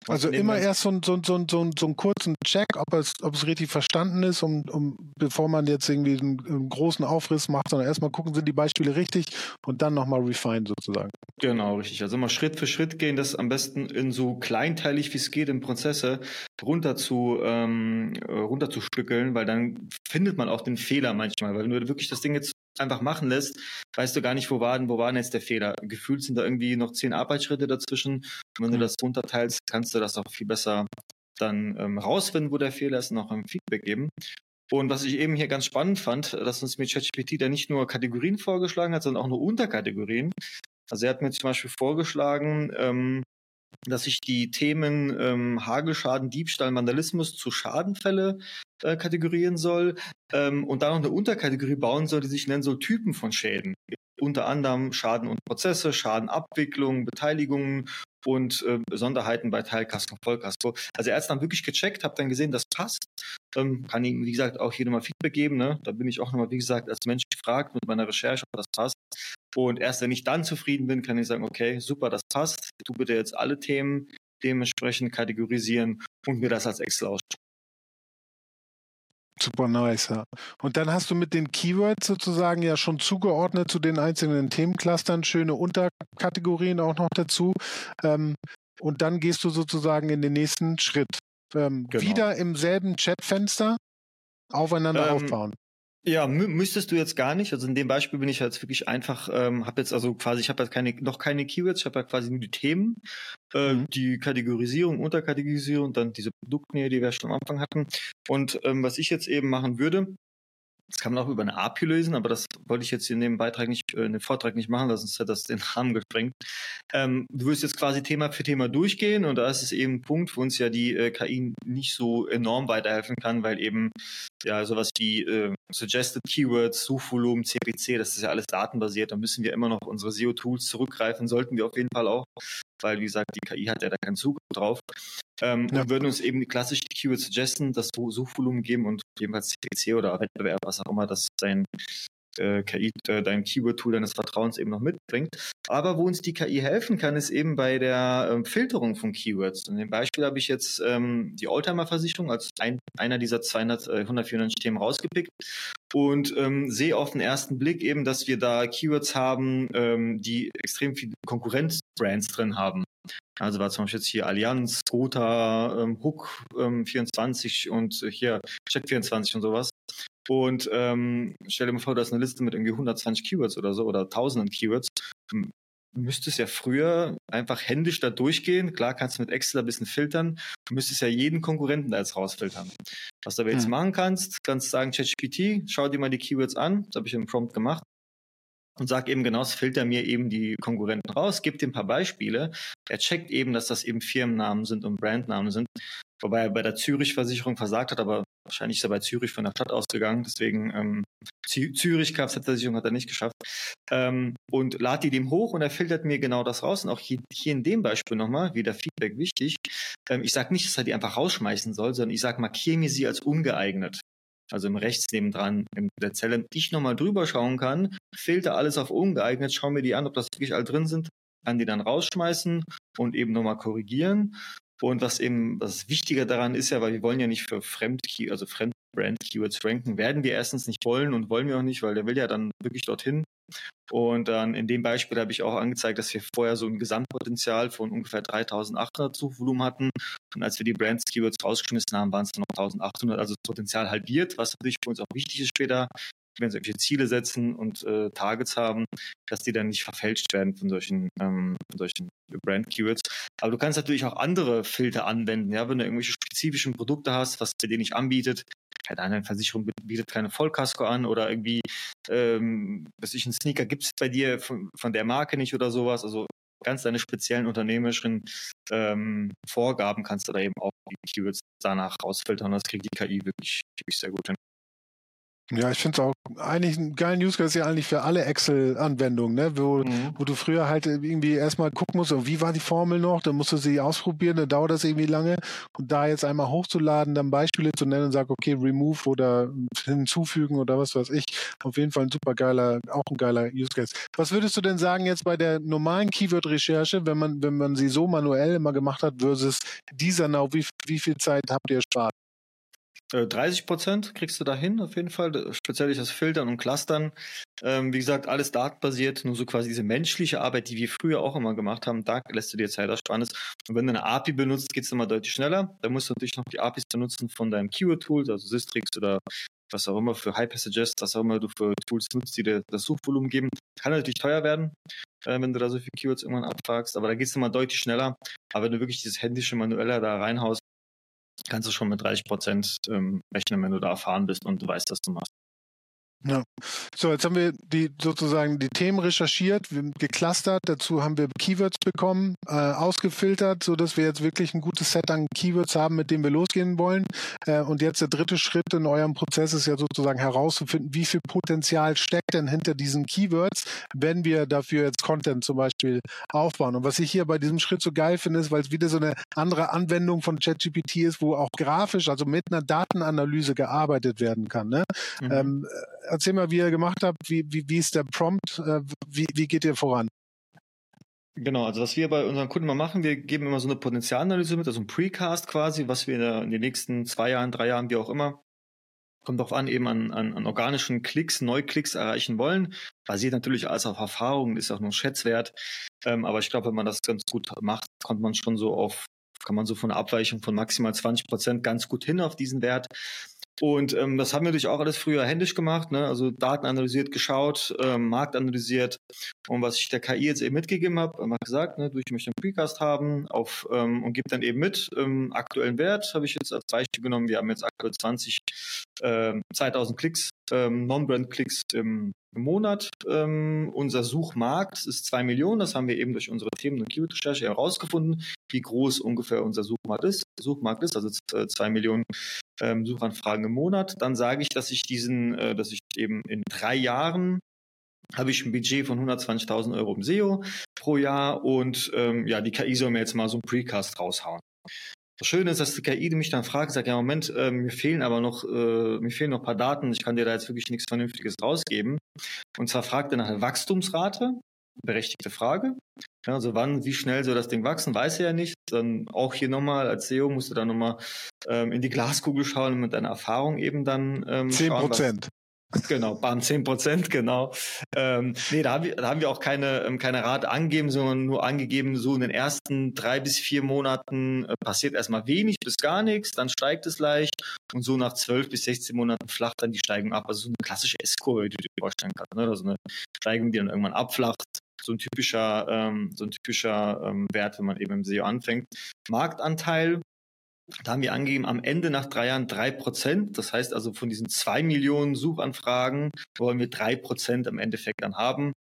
Also immer erst so, so, so, so, so einen kurzen Check, ob es, ob es richtig verstanden ist, um, um bevor man jetzt irgendwie einen, einen großen Aufriss macht, sondern erstmal gucken, sind die Beispiele richtig und dann nochmal refine sozusagen. Genau, richtig. Also immer Schritt für Schritt gehen, das am besten in so kleinteilig wie es geht in Prozesse runter zu, ähm, runter zu stückeln, weil dann findet man auch den Fehler manchmal. Weil wenn du wirklich das Ding jetzt einfach machen lässt, weißt du gar nicht, wo war denn, wo war denn jetzt der Fehler. Gefühlt sind da irgendwie noch zehn Arbeitsschritte dazwischen. Und wenn du das runterteilst, kannst du das auch viel besser dann ähm, rausfinden, wo der Fehler ist und auch ein Feedback geben. Und was ich eben hier ganz spannend fand, dass uns mit ChatGPT da nicht nur Kategorien vorgeschlagen hat, sondern auch nur Unterkategorien. Also er hat mir zum Beispiel vorgeschlagen, ähm, dass ich die Themen ähm, Hagelschaden, Diebstahl, Vandalismus zu Schadenfälle äh, kategorieren soll ähm, und da noch eine Unterkategorie bauen soll, die sich nennen soll Typen von Schäden. Unter anderem Schaden und Prozesse, Schadenabwicklung, Beteiligungen und äh, Besonderheiten bei Teilkasko und Vollkasko. Also er hat es dann wirklich gecheckt, habe dann gesehen, das passt. Ähm, kann ihm, wie gesagt, auch hier nochmal Feedback geben. Ne? Da bin ich auch nochmal, wie gesagt, als Mensch gefragt mit meiner Recherche, ob das passt. Und erst wenn ich dann zufrieden bin, kann ich sagen, okay, super, das passt. Du bitte jetzt alle Themen dementsprechend kategorisieren und mir das als Excel ausdrucken. Super nice, ja. Und dann hast du mit den Keywords sozusagen ja schon zugeordnet zu den einzelnen Themenclustern, schöne Unterkategorien auch noch dazu. Ähm, und dann gehst du sozusagen in den nächsten Schritt. Ähm, genau. Wieder im selben Chatfenster aufeinander ähm, aufbauen. Ja, mü müsstest du jetzt gar nicht. Also in dem Beispiel bin ich jetzt wirklich einfach, ähm, habe jetzt also quasi, ich habe jetzt keine, noch keine Keywords, ich habe ja quasi nur die Themen, äh, mhm. die Kategorisierung, Unterkategorisierung, dann diese Produktnähe, die wir schon am Anfang hatten. Und ähm, was ich jetzt eben machen würde, das kann man auch über eine API lösen, aber das wollte ich jetzt in dem Beitrag nicht, äh, in dem Vortrag nicht machen, sonst hätte das den Rahmen gesprengt. Ähm, du wirst jetzt quasi Thema für Thema durchgehen und da ist es eben ein Punkt, wo uns ja die äh, KI nicht so enorm weiterhelfen kann, weil eben ja sowas wie äh, Suggested Keywords, Suchvolumen, CPC, das ist ja alles datenbasiert, da müssen wir immer noch unsere SEO-Tools zurückgreifen, sollten wir auf jeden Fall auch, weil wie gesagt, die KI hat ja da keinen Zugriff drauf. Ähm, ja. Und würden uns eben klassisch die Keywords suggesten, das Suchvolumen geben und jedenfalls CPC oder Wettbewerb, was auch immer das sein äh, KI, äh, dein Keyword-Tool deines Vertrauens eben noch mitbringt. Aber wo uns die KI helfen kann, ist eben bei der ähm, Filterung von Keywords. In dem Beispiel habe ich jetzt ähm, die Oldtimer-Versicherung als ein, einer dieser 200, äh, 194 Themen rausgepickt und ähm, sehe auf den ersten Blick eben, dass wir da Keywords haben, ähm, die extrem viele Konkurrenzbrands drin haben. Also war zum Beispiel jetzt hier Allianz, Gotha, ähm, Hook ähm, 24 und hier Check 24 und sowas. Und ähm, stell dir mal vor, du hast eine Liste mit irgendwie 120 Keywords oder so oder tausenden Keywords. Du müsstest ja früher einfach händisch da durchgehen. Klar kannst du mit Excel ein bisschen filtern. Du müsstest ja jeden Konkurrenten da jetzt rausfiltern. Was du aber jetzt hm. machen kannst, kannst sagen, ChatGPT, schau dir mal die Keywords an. Das habe ich im Prompt gemacht und sag eben genau, filter mir eben die Konkurrenten raus, gibt ihm ein paar Beispiele. Er checkt eben, dass das eben Firmennamen sind und Brandnamen sind. Wobei er bei der Zürich-Versicherung versagt hat, aber wahrscheinlich ist er bei Zürich von der Stadt ausgegangen. Deswegen ähm, Zürich Kfz-Versicherung hat er nicht geschafft. Ähm, und lad die dem hoch und er filtert mir genau das raus. Und auch hier, hier in dem Beispiel nochmal, wieder Feedback wichtig. Ähm, ich sage nicht, dass er die einfach rausschmeißen soll, sondern ich sage, markiere mir sie als ungeeignet also im rechts nebendran in der Zelle, ich nochmal drüber schauen kann, filter alles auf ungeeignet, schau mir die an, ob das wirklich all drin sind, kann die dann rausschmeißen und eben nochmal korrigieren. Und was eben das Wichtige daran ist ja, weil wir wollen ja nicht für Fremd-Key, also Fremd-Brand-Keywords ranken, werden wir erstens nicht wollen und wollen wir auch nicht, weil der will ja dann wirklich dorthin. Und dann in dem Beispiel habe ich auch angezeigt, dass wir vorher so ein Gesamtpotenzial von ungefähr 3800 Suchvolumen hatten. Und als wir die Brands-Keywords rausgeschmissen haben, waren es noch 1800, also das Potenzial halbiert, was natürlich für uns auch wichtig ist später wenn sie irgendwelche Ziele setzen und äh, Targets haben, dass die dann nicht verfälscht werden von solchen, ähm, von solchen Brand-Keywords. Aber du kannst natürlich auch andere Filter anwenden, ja, wenn du irgendwelche spezifischen Produkte hast, was dir nicht anbietet. Keine Ahnung, Versicherung bietet keine Vollkasko an oder irgendwie, ähm, was ich, ein Sneaker gibt es bei dir von, von der Marke nicht oder sowas. Also ganz deine speziellen unternehmerischen ähm, Vorgaben kannst du da eben auch die Keywords danach rausfiltern. Das kriegt die KI wirklich, wirklich sehr gut hin. Ja, ich finde es auch eigentlich ein geiler Use Case ja eigentlich für alle Excel-Anwendungen, ne? wo, mhm. wo du früher halt irgendwie erstmal gucken musst, wie war die Formel noch, dann musst du sie ausprobieren, dann dauert das irgendwie lange und da jetzt einmal hochzuladen, dann Beispiele zu nennen und sagen, okay, remove oder hinzufügen oder was weiß ich, auf jeden Fall ein super geiler, auch ein geiler Use Case. Was würdest du denn sagen jetzt bei der normalen Keyword-Recherche, wenn man, wenn man sie so manuell immer gemacht hat versus dieser Now, wie, wie viel Zeit habt ihr spart? 30 äh, Prozent kriegst du da hin, auf jeden Fall. Speziell durch das Filtern und Clustern. Ähm, wie gesagt, alles datenbasiert, nur so quasi diese menschliche Arbeit, die wir früher auch immer gemacht haben, da lässt du dir Zeitersparnis. Und wenn du eine API benutzt, geht es immer deutlich schneller. Da musst du natürlich noch die APIs benutzen von deinem Keyword-Tool, also Systrix oder was auch immer für Passages, was auch immer du für Tools nutzt, die dir das Suchvolumen geben. Kann natürlich teuer werden, äh, wenn du da so viele Keywords irgendwann abfragst, aber da geht es immer deutlich schneller. Aber wenn du wirklich dieses händische Manuelle da reinhaust, kannst du schon mit 30 Prozent ähm, rechnen, wenn du da erfahren bist und du weißt, was du machst. Ja. So, jetzt haben wir die sozusagen die Themen recherchiert, geclustert, dazu haben wir Keywords bekommen, äh, ausgefiltert, so dass wir jetzt wirklich ein gutes Set an Keywords haben, mit dem wir losgehen wollen. Äh, und jetzt der dritte Schritt in eurem Prozess ist ja sozusagen herauszufinden, wie viel Potenzial steckt denn hinter diesen Keywords, wenn wir dafür jetzt Content zum Beispiel aufbauen. Und was ich hier bei diesem Schritt so geil finde, ist, weil es wieder so eine andere Anwendung von ChatGPT ist, wo auch grafisch, also mit einer Datenanalyse gearbeitet werden kann. Ne? Mhm. Ähm, erzähl mal, wie ihr gemacht habt, wie, wie, wie ist der Prompt, äh, wie, wie geht ihr voran? Genau, also was wir bei unseren Kunden mal machen, wir geben immer so eine Potenzialanalyse mit, also ein Precast quasi, was wir in den nächsten zwei Jahren, drei Jahren, wie auch immer, kommt darauf an, eben an, an, an organischen Klicks, Neuklicks erreichen wollen. Basiert natürlich alles auf Erfahrungen, ist auch nur Schätzwert. Ähm, aber ich glaube, wenn man das ganz gut macht, kommt man schon so auf, kann man so von einer Abweichung von maximal 20 Prozent ganz gut hin auf diesen Wert. Und ähm, das haben wir natürlich auch alles früher händisch gemacht, ne? also Daten analysiert, geschaut, ähm, Markt analysiert. Und was ich der KI jetzt eben mitgegeben habe, einfach gesagt, ne, du, ich möchte einen Precast haben auf, ähm, und gebe dann eben mit ähm, aktuellen Wert, habe ich jetzt als Beispiel genommen. Wir haben jetzt aktuell 20, ähm, 2000 Klicks, ähm, Non-Brand-Klicks im Monat. Ähm, unser Suchmarkt ist zwei Millionen. Das haben wir eben durch unsere Themen- und Keyword-Recherche herausgefunden, wie groß ungefähr unser Suchmarkt ist. Suchmarkt ist also äh, zwei Millionen ähm, Suchanfragen im Monat. Dann sage ich, dass ich diesen, äh, dass ich eben in drei Jahren habe ich ein Budget von 120.000 Euro im SEO pro Jahr und ähm, ja, die KI soll mir jetzt mal so einen Precast raushauen. Das Schöne ist, dass die KI mich dann fragt, sagt, ja Moment, äh, mir fehlen aber noch, äh, mir fehlen noch paar Daten, ich kann dir da jetzt wirklich nichts Vernünftiges rausgeben. Und zwar fragt er nach der Wachstumsrate, berechtigte Frage. Ja, also wann, wie schnell soll das Ding wachsen, weiß er ja nicht. Dann auch hier nochmal als SEO musst du dann nochmal ähm, in die Glaskugel schauen und mit deiner Erfahrung eben dann ähm, 10 Prozent. Genau, bam, 10 Prozent, genau. Ähm, nee, da haben, wir, da haben wir auch keine, ähm, keine Rate angegeben, sondern nur angegeben, so in den ersten drei bis vier Monaten äh, passiert erstmal wenig bis gar nichts, dann steigt es leicht und so nach zwölf bis 16 Monaten flacht dann die Steigung ab. Also so eine klassische S-Kurve, die du dir vorstellen kannst. Ne? Also eine Steigung, die dann irgendwann abflacht. So ein typischer, ähm, so ein typischer ähm, Wert, wenn man eben im SEO anfängt. Marktanteil da haben wir angegeben, am Ende nach drei Jahren drei Prozent. Das heißt also, von diesen zwei Millionen Suchanfragen wollen wir drei Prozent im Endeffekt dann haben.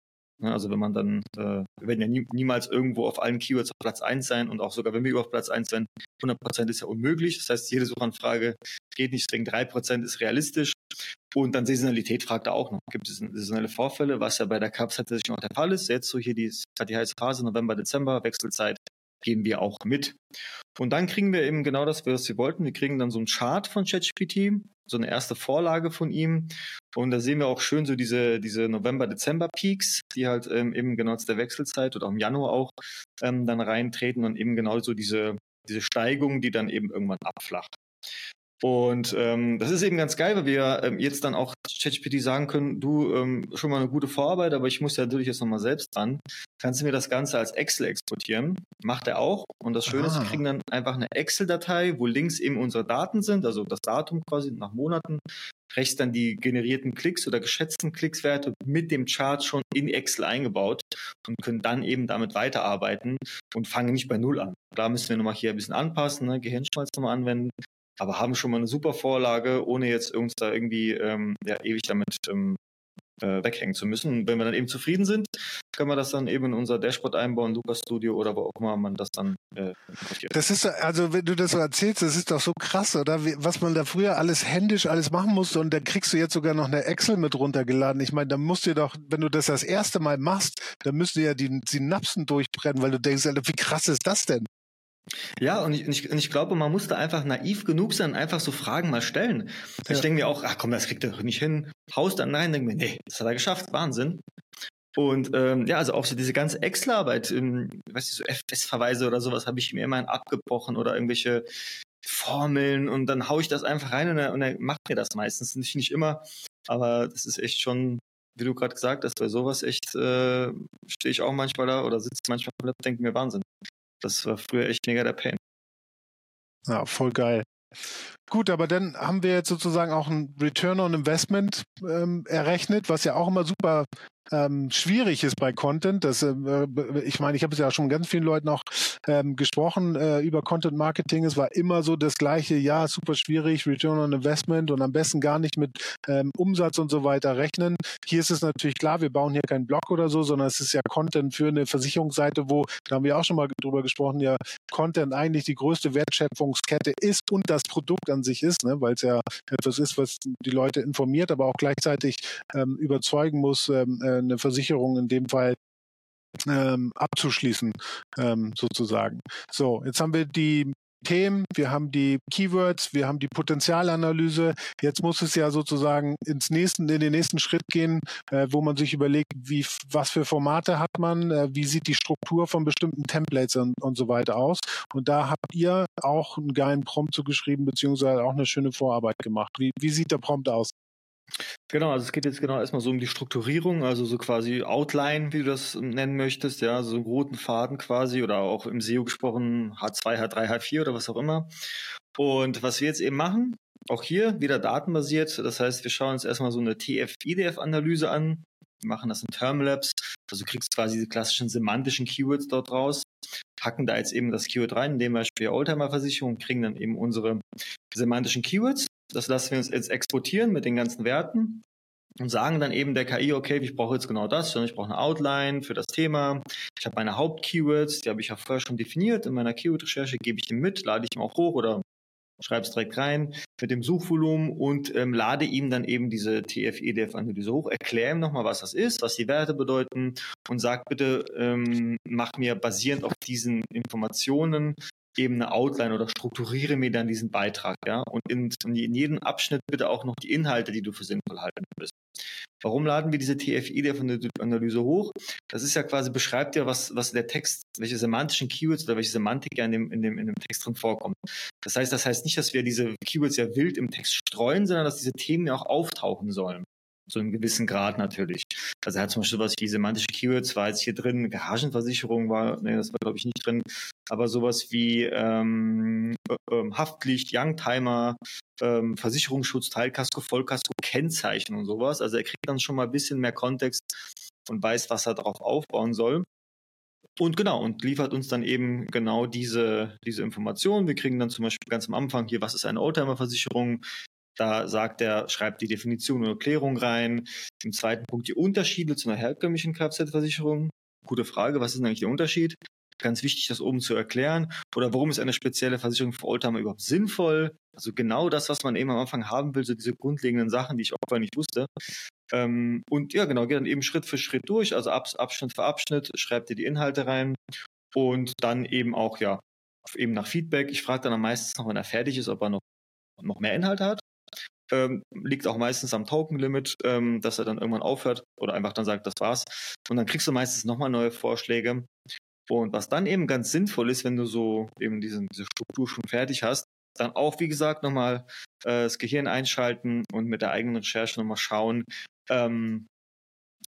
Also wenn man dann, äh, wir werden ja nie, niemals irgendwo auf allen Keywords auf Platz eins sein und auch sogar wenn wir auf Platz eins sein, 100 Prozent ist ja unmöglich. Das heißt, jede Suchanfrage geht nicht, deswegen drei Prozent ist realistisch. Und dann Saisonalität fragt er auch noch. Gibt es saisonelle Vorfälle, was ja bei der Cups tatsächlich noch der Fall ist. Jetzt so hier die, die heiße Phase, November, Dezember, Wechselzeit, geben wir auch mit. Und dann kriegen wir eben genau das, was wir wollten. Wir kriegen dann so einen Chart von ChatGPT, so eine erste Vorlage von ihm. Und da sehen wir auch schön so diese, diese November-Dezember-Peaks, die halt ähm, eben genau zu der Wechselzeit oder im Januar auch ähm, dann reintreten und eben genau so diese, diese Steigung, die dann eben irgendwann abflacht. Und ähm, das ist eben ganz geil, weil wir ähm, jetzt dann auch ChatGPT sagen können, du ähm, schon mal eine gute Vorarbeit, aber ich muss ja natürlich jetzt nochmal selbst dran. Kannst du mir das Ganze als Excel exportieren? Macht er auch. Und das Schöne ah. ist, wir ah. kriegen dann einfach eine Excel-Datei, wo links eben unsere Daten sind, also das Datum quasi nach Monaten, rechts dann die generierten Klicks oder geschätzten Klickswerte mit dem Chart schon in Excel eingebaut und können dann eben damit weiterarbeiten und fangen nicht bei Null an. Klar müssen wir nochmal hier ein bisschen anpassen, ne? Gehirnschmalz nochmal anwenden, aber haben schon mal eine super Vorlage, ohne jetzt uns da irgendwie ähm, ja, ewig damit ähm, äh, weghängen zu müssen. Und wenn wir dann eben zufrieden sind, können wir das dann eben in unser Dashboard einbauen, Lukas Studio oder wo auch immer man das dann äh, Das ist, also wenn du das so erzählst, das ist doch so krass, oder? Wie, was man da früher alles händisch alles machen musste und dann kriegst du jetzt sogar noch eine Excel mit runtergeladen. Ich meine, da musst du doch, wenn du das das erste Mal machst, dann müssten ja die Synapsen durchbrennen, weil du denkst, wie krass ist das denn? Ja, und ich, und ich glaube, man muss da einfach naiv genug sein, einfach so Fragen mal stellen. Ja. Ich denke mir auch, ach komm, das kriegt er doch nicht hin. Haust dann nein, denke mir, nee, das hat er geschafft, Wahnsinn. Und ähm, ja, also auch so diese ganze Excel-Arbeit, ähm, weißt du, so FS-Verweise oder sowas habe ich mir immerhin abgebrochen oder irgendwelche Formeln und dann haue ich das einfach rein und er, und er macht mir das meistens. Nicht, nicht immer, aber das ist echt schon, wie du gerade gesagt hast, bei sowas echt äh, stehe ich auch manchmal da oder sitze manchmal und denke mir Wahnsinn. Das war früher echt mega der Pain. Ja, voll geil. Gut, aber dann haben wir jetzt sozusagen auch ein Return on Investment ähm, errechnet, was ja auch immer super ähm, schwierig ist bei Content. Das, äh, ich meine, ich habe es ja schon ganz vielen Leuten auch ähm, gesprochen äh, über Content Marketing. Es war immer so das gleiche, ja, super schwierig, Return on Investment und am besten gar nicht mit ähm, Umsatz und so weiter rechnen. Hier ist es natürlich klar, wir bauen hier keinen Blog oder so, sondern es ist ja Content für eine Versicherungsseite, wo, da haben wir auch schon mal drüber gesprochen, ja, Content eigentlich die größte Wertschöpfungskette ist und das Produkt an sich ist, ne, weil es ja etwas ist, was die Leute informiert, aber auch gleichzeitig ähm, überzeugen muss, ähm, äh, eine Versicherung in dem Fall ähm, abzuschließen, ähm, sozusagen. So, jetzt haben wir die Themen, wir haben die Keywords, wir haben die Potenzialanalyse. Jetzt muss es ja sozusagen ins nächsten, in den nächsten Schritt gehen, äh, wo man sich überlegt, wie, was für Formate hat man, äh, wie sieht die Struktur von bestimmten Templates und, und so weiter aus. Und da habt ihr auch einen geilen Prompt zugeschrieben, beziehungsweise auch eine schöne Vorarbeit gemacht. Wie, wie sieht der Prompt aus? Genau, also es geht jetzt genau erstmal so um die Strukturierung, also so quasi Outline, wie du das nennen möchtest, ja, so einen roten Faden quasi oder auch im SEO gesprochen H2, H3, H4 oder was auch immer. Und was wir jetzt eben machen, auch hier wieder datenbasiert, das heißt, wir schauen uns erstmal so eine TF-IDF-Analyse an, wir machen das in Termlabs, also du kriegst quasi die klassischen semantischen Keywords dort raus, packen da jetzt eben das Keyword rein, in dem Beispiel Oldtimer-Versicherung, kriegen dann eben unsere semantischen Keywords das lassen wir uns jetzt exportieren mit den ganzen Werten und sagen dann eben der KI, okay, ich brauche jetzt genau das, sondern ich brauche eine Outline für das Thema. Ich habe meine Hauptkeywords, die habe ich ja vorher schon definiert. In meiner Keyword-Recherche gebe ich ihm mit, lade ich ihm auch hoch oder schreibe es direkt rein mit dem Suchvolumen und ähm, lade ihm dann eben diese TF-EDF-Analyse hoch, erkläre ihm nochmal, was das ist, was die Werte bedeuten und sag bitte, ähm, mach mir basierend auf diesen Informationen eben eine Outline oder strukturiere mir dann diesen Beitrag, ja, und in, in jedem Abschnitt bitte auch noch die Inhalte, die du für sinnvoll halten würdest. Warum laden wir diese TFI-Analyse hoch? Das ist ja quasi, beschreibt ja, was, was der Text, welche semantischen Keywords oder welche Semantik ja in dem, in, dem, in dem Text drin vorkommt. Das heißt, das heißt nicht, dass wir diese Keywords ja wild im Text streuen, sondern dass diese Themen ja auch auftauchen sollen. So einem gewissen Grad natürlich. Also er hat zum Beispiel was wie semantische Keywords war jetzt hier drin, Garagenversicherung war, nee, das war glaube ich nicht drin, aber sowas wie ähm, äh, ähm, Haftpflicht, Youngtimer, ähm, Versicherungsschutz, Teilkasko, Vollkasko, Kennzeichen und sowas. Also er kriegt dann schon mal ein bisschen mehr Kontext und weiß, was er darauf aufbauen soll. Und genau, und liefert uns dann eben genau diese, diese Informationen. Wir kriegen dann zum Beispiel ganz am Anfang hier, was ist eine Oldtimer-Versicherung? Da sagt er, schreibt die Definition und Erklärung rein. Im zweiten Punkt die Unterschiede zu einer herkömmlichen Kfz-Versicherung. Gute Frage, was ist denn eigentlich der Unterschied? Ganz wichtig, das oben zu erklären. Oder warum ist eine spezielle Versicherung für Oldtimer überhaupt sinnvoll? Also genau das, was man eben am Anfang haben will, so diese grundlegenden Sachen, die ich auch vorher nicht wusste. Ähm, und ja, genau, geht dann eben Schritt für Schritt durch, also Abschnitt für Abschnitt, schreibt ihr die Inhalte rein und dann eben auch, ja, eben nach Feedback. Ich frage dann am meisten noch, wenn er fertig ist, ob er noch, noch mehr Inhalte hat ähm, liegt auch meistens am Token-Limit, ähm, dass er dann irgendwann aufhört oder einfach dann sagt, das war's. Und dann kriegst du meistens nochmal neue Vorschläge. Und was dann eben ganz sinnvoll ist, wenn du so eben diesen, diese Struktur schon fertig hast, dann auch, wie gesagt, nochmal äh, das Gehirn einschalten und mit der eigenen Recherche nochmal schauen, ähm,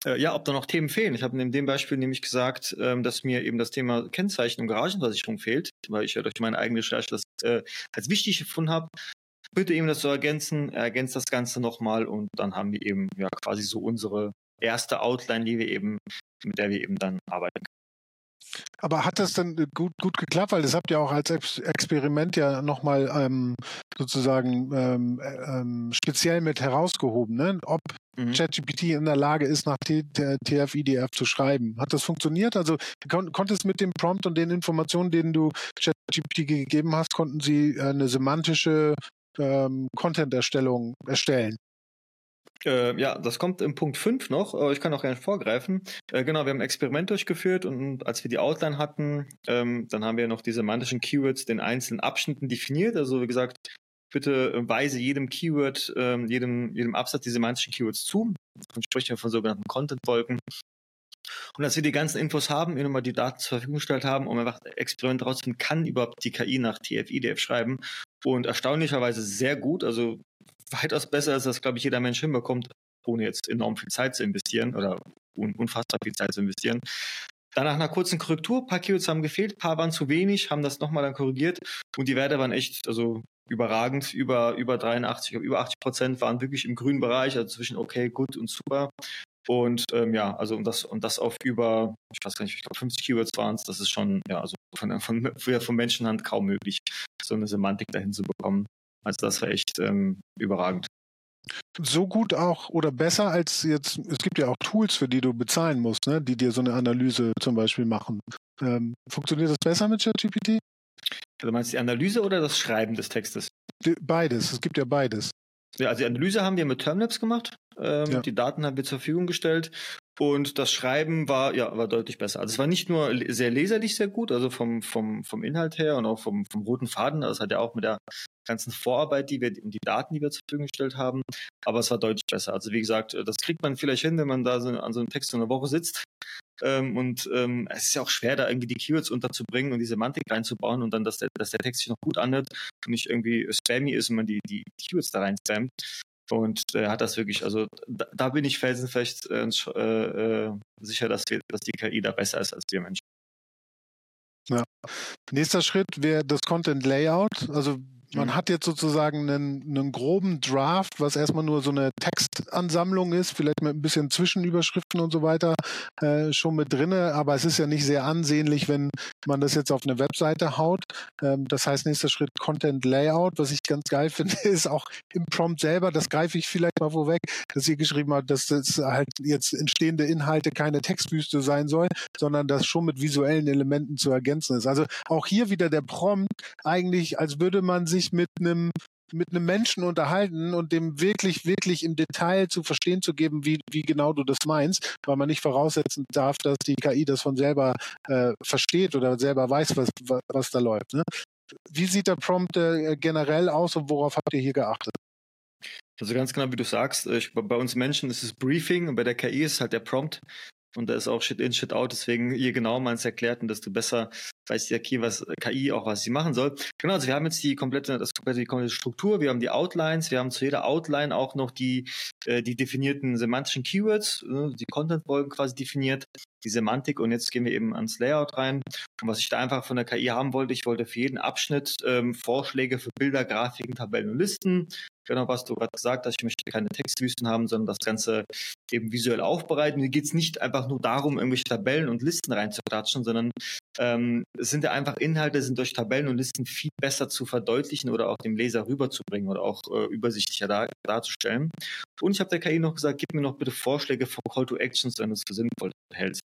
äh, ja, ob da noch Themen fehlen. Ich habe in dem Beispiel nämlich gesagt, ähm, dass mir eben das Thema Kennzeichnung Garagenversicherung fehlt, weil ich ja durch meine eigene Recherche das äh, als wichtig gefunden habe. Bitte eben das zu ergänzen, ergänzt das Ganze nochmal und dann haben wir eben ja quasi so unsere erste Outline, die wir eben, mit der wir eben dann arbeiten können. Aber hat das dann gut, gut geklappt? Weil das habt ihr auch als Experiment ja nochmal ähm, sozusagen ähm, ähm, speziell mit herausgehoben, ne? ob mhm. ChatGPT in der Lage ist, nach TF-IDF zu schreiben. Hat das funktioniert? Also kon konntest mit dem Prompt und den Informationen, denen du ChatGPT gegeben hast, konnten sie äh, eine semantische ähm, Content-Erstellung erstellen? Äh, ja, das kommt im Punkt 5 noch. Äh, ich kann auch gerne vorgreifen. Äh, genau, wir haben ein Experiment durchgeführt und als wir die Outline hatten, ähm, dann haben wir noch die semantischen Keywords den einzelnen Abschnitten definiert. Also wie gesagt, bitte weise jedem Keyword, ähm, jedem, jedem Absatz die semantischen Keywords zu. Man spricht ja von sogenannten Content-Wolken. Und als wir die ganzen Infos haben, wir nochmal die Daten zur Verfügung gestellt haben, um einfach Experiment rauszufinden, kann überhaupt die KI nach TF-IDF schreiben. Und erstaunlicherweise sehr gut, also weitaus besser als das, glaube ich, jeder Mensch hinbekommt, ohne jetzt enorm viel Zeit zu investieren oder unfassbar viel Zeit zu investieren. Dann nach einer kurzen Korrektur, ein paar Keywords haben gefehlt, ein paar waren zu wenig, haben das nochmal dann korrigiert und die Werte waren echt, also überragend, über, über 83, über 80 Prozent waren wirklich im grünen Bereich, also zwischen okay, gut und super. Und ähm, ja, also und das und das auf über, ich weiß gar nicht, ich glaube 50 Keywords waren es, das ist schon, ja, also von, von, von Menschenhand kaum möglich, so eine Semantik dahin zu bekommen. Also das war echt ähm, überragend. So gut auch oder besser als jetzt, es gibt ja auch Tools, für die du bezahlen musst, ne, die dir so eine Analyse zum Beispiel machen. Ähm, funktioniert das besser mit ChatGPT? Also meinst du die Analyse oder das Schreiben des Textes? Beides, es gibt ja beides. Ja, also die Analyse haben wir mit Termlabs gemacht. Ähm, ja. Die Daten haben wir zur Verfügung gestellt und das Schreiben war, ja, war deutlich besser. Also es war nicht nur sehr leserlich sehr gut, also vom, vom, vom Inhalt her und auch vom, vom roten Faden. Das hat ja auch mit der ganzen Vorarbeit, die wir, und die Daten, die wir zur Verfügung gestellt haben. Aber es war deutlich besser. Also wie gesagt, das kriegt man vielleicht hin, wenn man da so an so einem Text so eine Woche sitzt. Ähm, und ähm, es ist ja auch schwer, da irgendwie die Keywords unterzubringen und die Semantik reinzubauen und dann, dass der, dass der Text sich noch gut anhört und nicht irgendwie spammy ist, wenn man die, die Keywords da rein spammt. Und äh, hat das wirklich, also da, da bin ich felsenfest äh, äh, sicher, dass, wir, dass die KI da besser ist als wir Menschen. Ja. Nächster Schritt wäre das Content Layout. Also man mhm. hat jetzt sozusagen einen, einen, groben Draft, was erstmal nur so eine Textansammlung ist, vielleicht mit ein bisschen Zwischenüberschriften und so weiter äh, schon mit drinne, aber es ist ja nicht sehr ansehnlich, wenn man das jetzt auf eine Webseite haut. Ähm, das heißt, nächster Schritt Content Layout, was ich ganz geil finde, ist auch im Prompt selber, das greife ich vielleicht mal vorweg, dass ihr geschrieben habt, dass das halt jetzt entstehende Inhalte keine Textwüste sein soll, sondern das schon mit visuellen Elementen zu ergänzen ist. Also auch hier wieder der Prompt eigentlich, als würde man sich sich mit einem mit einem Menschen unterhalten und dem wirklich, wirklich im Detail zu verstehen zu geben, wie, wie genau du das meinst, weil man nicht voraussetzen darf, dass die KI das von selber äh, versteht oder selber weiß, was, was da läuft. Ne? Wie sieht der Prompt äh, generell aus und worauf habt ihr hier geachtet? Also ganz genau, wie du sagst, äh, ich, bei uns Menschen ist es Briefing und bei der KI ist halt der Prompt. Und da ist auch Shit in, Shit out. Deswegen, je genauer man es erklärt und desto besser weiß die KI, was, KI auch, was sie machen soll. Genau, also wir haben jetzt die komplette, das komplette, die komplette Struktur, wir haben die Outlines, wir haben zu jeder Outline auch noch die, äh, die definierten semantischen Keywords, äh, die Content-Wolken quasi definiert, die Semantik und jetzt gehen wir eben ans Layout rein. Und was ich da einfach von der KI haben wollte, ich wollte für jeden Abschnitt ähm, Vorschläge für Bilder, Grafiken, Tabellen und Listen genau, was du gerade gesagt hast, ich möchte keine Textwüsten haben, sondern das Ganze eben visuell aufbereiten. Mir geht es nicht einfach nur darum, irgendwelche Tabellen und Listen reinzuklatschen, sondern ähm, es sind ja einfach Inhalte, sind durch Tabellen und Listen viel besser zu verdeutlichen oder auch dem Leser rüberzubringen oder auch äh, übersichtlicher dar darzustellen. Und ich habe der KI noch gesagt, gib mir noch bitte Vorschläge für Call to Actions, wenn du es für sinnvoll hältst.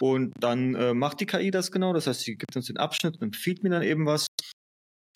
Und dann äh, macht die KI das genau. Das heißt, sie gibt uns den Abschnitt und empfiehlt mir dann eben was.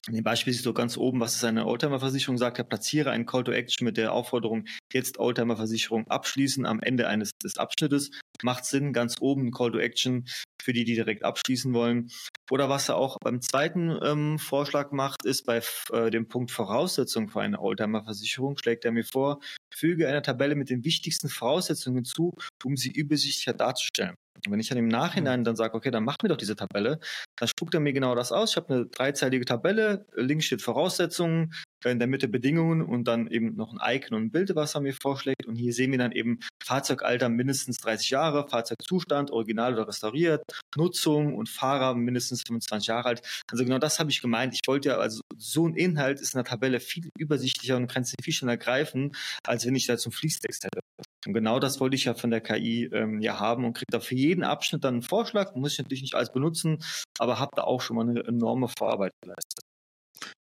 In dem Beispiel siehst du ganz oben, was es eine Oldtimer-Versicherung sagt. Er platziere einen Call to Action mit der Aufforderung, jetzt Oldtimer-Versicherung abschließen am Ende eines des Abschnittes. Macht Sinn, ganz oben ein Call to Action für die, die direkt abschließen wollen. Oder was er auch beim zweiten ähm, Vorschlag macht, ist bei äh, dem Punkt Voraussetzungen für eine Oldtimer-Versicherung, schlägt er mir vor, füge eine Tabelle mit den wichtigsten Voraussetzungen zu, um sie übersichtlicher darzustellen. Und wenn ich dann im Nachhinein dann sage, okay, dann mach mir doch diese Tabelle, dann spuckt er mir genau das aus. Ich habe eine dreizeilige Tabelle, links steht Voraussetzungen, in der Mitte Bedingungen und dann eben noch ein Icon und ein Bild, was er mir vorschlägt. Und hier sehen wir dann eben Fahrzeugalter mindestens 30 Jahre, Fahrzeugzustand, original oder restauriert, Nutzung und Fahrer mindestens 25 Jahre alt. Also genau das habe ich gemeint. Ich wollte ja, also so ein Inhalt ist in der Tabelle viel übersichtlicher und kann viel schneller greifen, als wenn ich da zum Fließtext hätte. Und genau das wollte ich ja von der KI ähm, ja haben und kriege da für jeden Abschnitt dann einen Vorschlag. Muss ich natürlich nicht alles benutzen, aber habe da auch schon mal eine enorme Vorarbeit geleistet.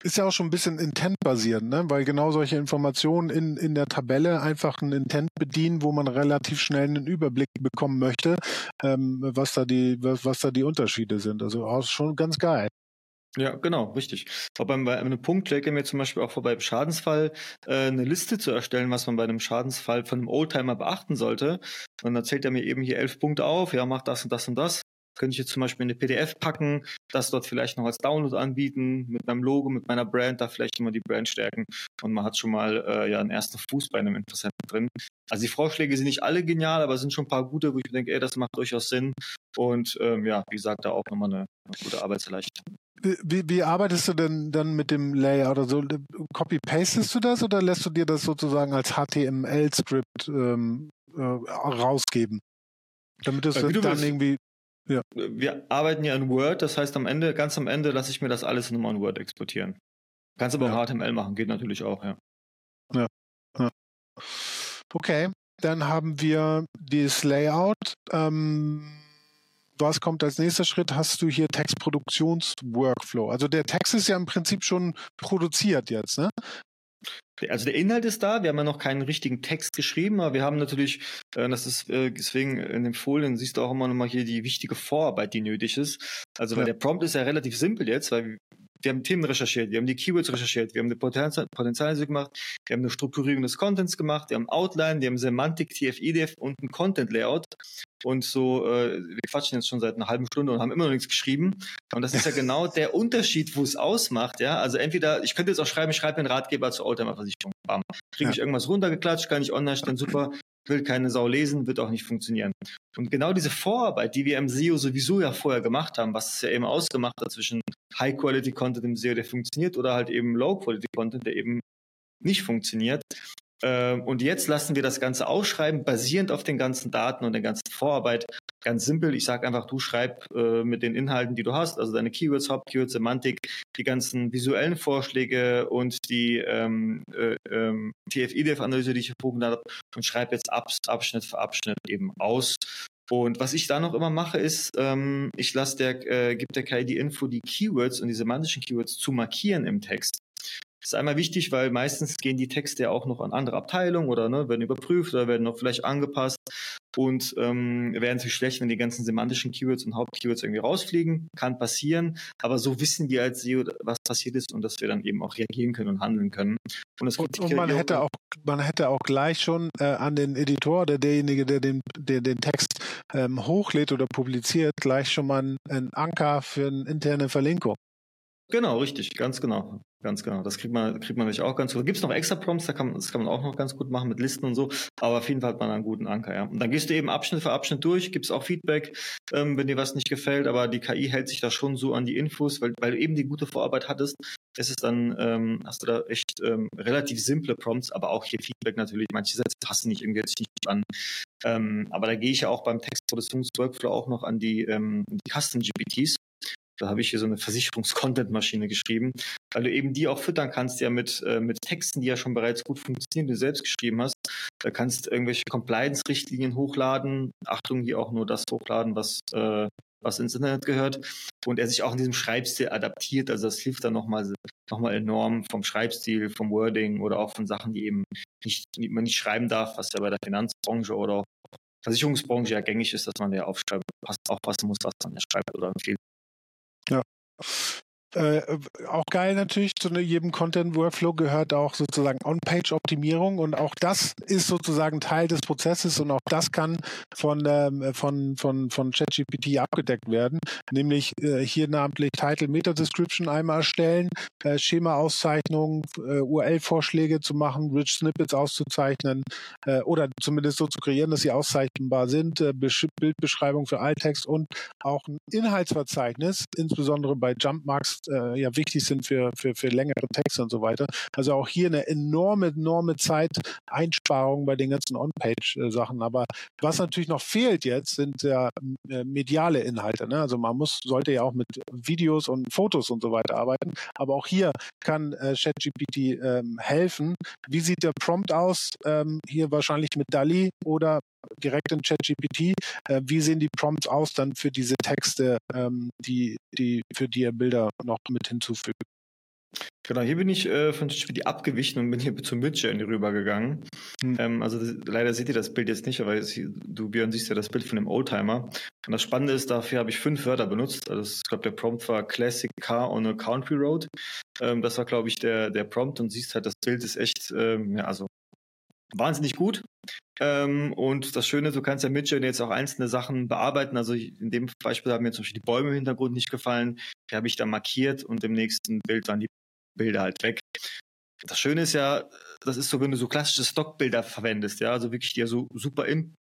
Ist ja auch schon ein bisschen Intent-basierend, ne? weil genau solche Informationen in, in der Tabelle einfach ein Intent bedienen, wo man relativ schnell einen Überblick bekommen möchte, ähm, was, da die, was, was da die Unterschiede sind. Also auch schon ganz geil. Ja, genau, richtig. Aber bei einem Punkt lege mir zum Beispiel auch vor, beim Schadensfall äh, eine Liste zu erstellen, was man bei einem Schadensfall von einem Oldtimer beachten sollte. Und dann zählt er mir eben hier elf Punkte auf, ja, mach das und das und das. Könnte ich jetzt zum Beispiel in eine PDF packen, das dort vielleicht noch als Download anbieten, mit meinem Logo, mit meiner Brand, da vielleicht immer die Brand stärken und man hat schon mal äh, ja einen ersten Fuß bei einem Interessenten drin. Also die Vorschläge sind nicht alle genial, aber es sind schon ein paar gute, wo ich denke, ey, das macht durchaus Sinn und ähm, ja, wie gesagt, da auch nochmal eine, eine gute Arbeitserleichterung. Wie, wie arbeitest du denn dann mit dem Layout? Also copy-pastest du das oder lässt du dir das sozusagen als HTML-Skript ähm, äh, rausgeben? Damit es dann willst. irgendwie ja. Wir arbeiten ja in Word, das heißt am Ende, ganz am Ende lasse ich mir das alles in in Word exportieren. Kannst aber ja. auch HTML machen, geht natürlich auch, ja. Ja. ja. Okay, dann haben wir dieses Layout. Ähm, was kommt als nächster Schritt? Hast du hier Textproduktions-Workflow? Also der Text ist ja im Prinzip schon produziert jetzt, ne? Also der Inhalt ist da, wir haben ja noch keinen richtigen Text geschrieben, aber wir haben natürlich, äh, das ist äh, deswegen in den Folien siehst du auch immer nochmal hier die wichtige Vorarbeit, die nötig ist. Also weil ja. der Prompt ist ja relativ simpel jetzt, weil wir haben Themen recherchiert, wir haben die Keywords recherchiert, wir haben eine Potenzial Potenzialanalyse gemacht, wir haben eine Strukturierung des Contents gemacht, wir haben Outline, wir haben Semantik, TF-IDF und ein Content-Layout. Und so, äh, wir quatschen jetzt schon seit einer halben Stunde und haben immer noch nichts geschrieben. Und das ist ja genau der Unterschied, wo es ausmacht, ja. Also entweder, ich könnte jetzt auch schreiben, ich schreibe einen Ratgeber zur Oldtimer-Versicherung. Bam. Kriege ich ja. irgendwas runtergeklatscht, kann ich online stellen, super will keine Sau lesen, wird auch nicht funktionieren. Und genau diese Vorarbeit, die wir im SEO sowieso ja vorher gemacht haben, was es ja eben ausgemacht hat zwischen High-Quality-Content im SEO, der funktioniert, oder halt eben Low-Quality-Content, der eben nicht funktioniert. Ähm, und jetzt lassen wir das Ganze ausschreiben, basierend auf den ganzen Daten und der ganzen Vorarbeit. Ganz simpel, ich sage einfach, du schreib äh, mit den Inhalten, die du hast, also deine Keywords, Hauptkeywords, Semantik, die ganzen visuellen Vorschläge und die ähm, äh, ähm, TF-IDF-Analyse, die ich erproben habe, und schreib jetzt Abschnitt für Abschnitt eben aus. Und was ich da noch immer mache, ist, ähm, ich lasse der, äh, gibt der KI die Info, die Keywords und die semantischen Keywords zu markieren im Text. Das ist einmal wichtig, weil meistens gehen die Texte ja auch noch an andere Abteilungen oder ne, werden überprüft oder werden noch vielleicht angepasst und ähm, wäre natürlich schlecht, wenn die ganzen semantischen Keywords und Hauptkeywords irgendwie rausfliegen. Kann passieren, aber so wissen wir als SEO, was passiert ist und dass wir dann eben auch reagieren können und handeln können. Und, und, und man hätte auch man hätte auch gleich schon äh, an den Editor oder derjenige, der den, der den Text ähm, hochlädt oder publiziert, gleich schon mal einen Anker für eine interne Verlinkung. Genau, richtig, ganz genau. Ganz genau. Das kriegt man, kriegt man natürlich auch ganz gut. Gibt es noch extra Prompts, da kann das kann man auch noch ganz gut machen mit Listen und so. Aber auf jeden Fall hat man einen guten Anker, ja. Und dann gehst du eben Abschnitt für Abschnitt durch, gibst auch Feedback, ähm, wenn dir was nicht gefällt, aber die KI hält sich da schon so an die Infos, weil, weil du eben die gute Vorarbeit hattest. Es ist dann, ähm, hast du da echt ähm, relativ simple Prompts, aber auch hier Feedback natürlich. Manche Sätze passen nicht irgendwie jetzt nicht an. Ähm, aber da gehe ich ja auch beim Textproduktionsworkflow auch noch an die, ähm, die Custom GPTs. Da habe ich hier so eine Versicherungs-Content-Maschine geschrieben, weil du eben die auch füttern kannst, ja mit, äh, mit Texten, die ja schon bereits gut funktionieren, die du selbst geschrieben hast. Da kannst irgendwelche Compliance-Richtlinien hochladen. Achtung, hier auch nur das hochladen, was, äh, was ins Internet gehört. Und er sich auch in diesem Schreibstil adaptiert. Also das hilft dann nochmal noch mal enorm vom Schreibstil, vom Wording oder auch von Sachen, die eben nicht, die man nicht schreiben darf, was ja bei der Finanzbranche oder Versicherungsbranche ja gängig ist, dass man ja aufschreiben, aufpassen muss, was man ja schreibt oder empfiehlt. Ja. Äh, auch geil natürlich, zu jedem Content-Workflow gehört auch sozusagen On-Page-Optimierung und auch das ist sozusagen Teil des Prozesses und auch das kann von, ähm, von, von, von ChatGPT abgedeckt werden, nämlich äh, hier namentlich Title Meta Description einmal erstellen, äh, Schema-Auszeichnungen, äh, URL-Vorschläge zu machen, Rich Snippets auszuzeichnen äh, oder zumindest so zu kreieren, dass sie auszeichnbar sind, äh, Bildbeschreibung für Alttext und auch ein Inhaltsverzeichnis, insbesondere bei Jumpmarks äh, ja wichtig sind für, für, für längere Texte und so weiter. Also auch hier eine enorme, enorme Zeiteinsparung bei den ganzen On-Page-Sachen. Aber was natürlich noch fehlt jetzt, sind ja äh, mediale Inhalte. Ne? Also man muss, sollte ja auch mit Videos und Fotos und so weiter arbeiten. Aber auch hier kann äh, ChatGPT ähm, helfen. Wie sieht der Prompt aus? Ähm, hier wahrscheinlich mit DALI oder direkt in ChatGPT. Äh, wie sehen die Prompts aus dann für diese Texte, ähm, die, die, für die ihr Bilder noch mit hinzufügt? Genau, hier bin ich äh, von ChatGPT abgewichen und bin hier zu Midjourney rübergegangen. Hm. Ähm, also das, leider seht ihr das Bild jetzt nicht, aber du, Björn, siehst ja das Bild von dem Oldtimer. Und das Spannende ist, dafür habe ich fünf Wörter benutzt. Also ich glaube, der Prompt war Classic Car on a Country Road. Ähm, das war, glaube ich, der, der Prompt und siehst halt, das Bild ist echt, ähm, ja, also wahnsinnig gut. Ähm, und das Schöne, du kannst ja mit Midjourney jetzt auch einzelne Sachen bearbeiten. Also in dem Beispiel haben mir zum Beispiel die Bäume im Hintergrund nicht gefallen. Die habe ich dann markiert und im nächsten Bild waren die Bilder halt weg. Das Schöne ist ja, das ist so, wenn du so klassische Stockbilder verwendest, ja, also wirklich ja so super in,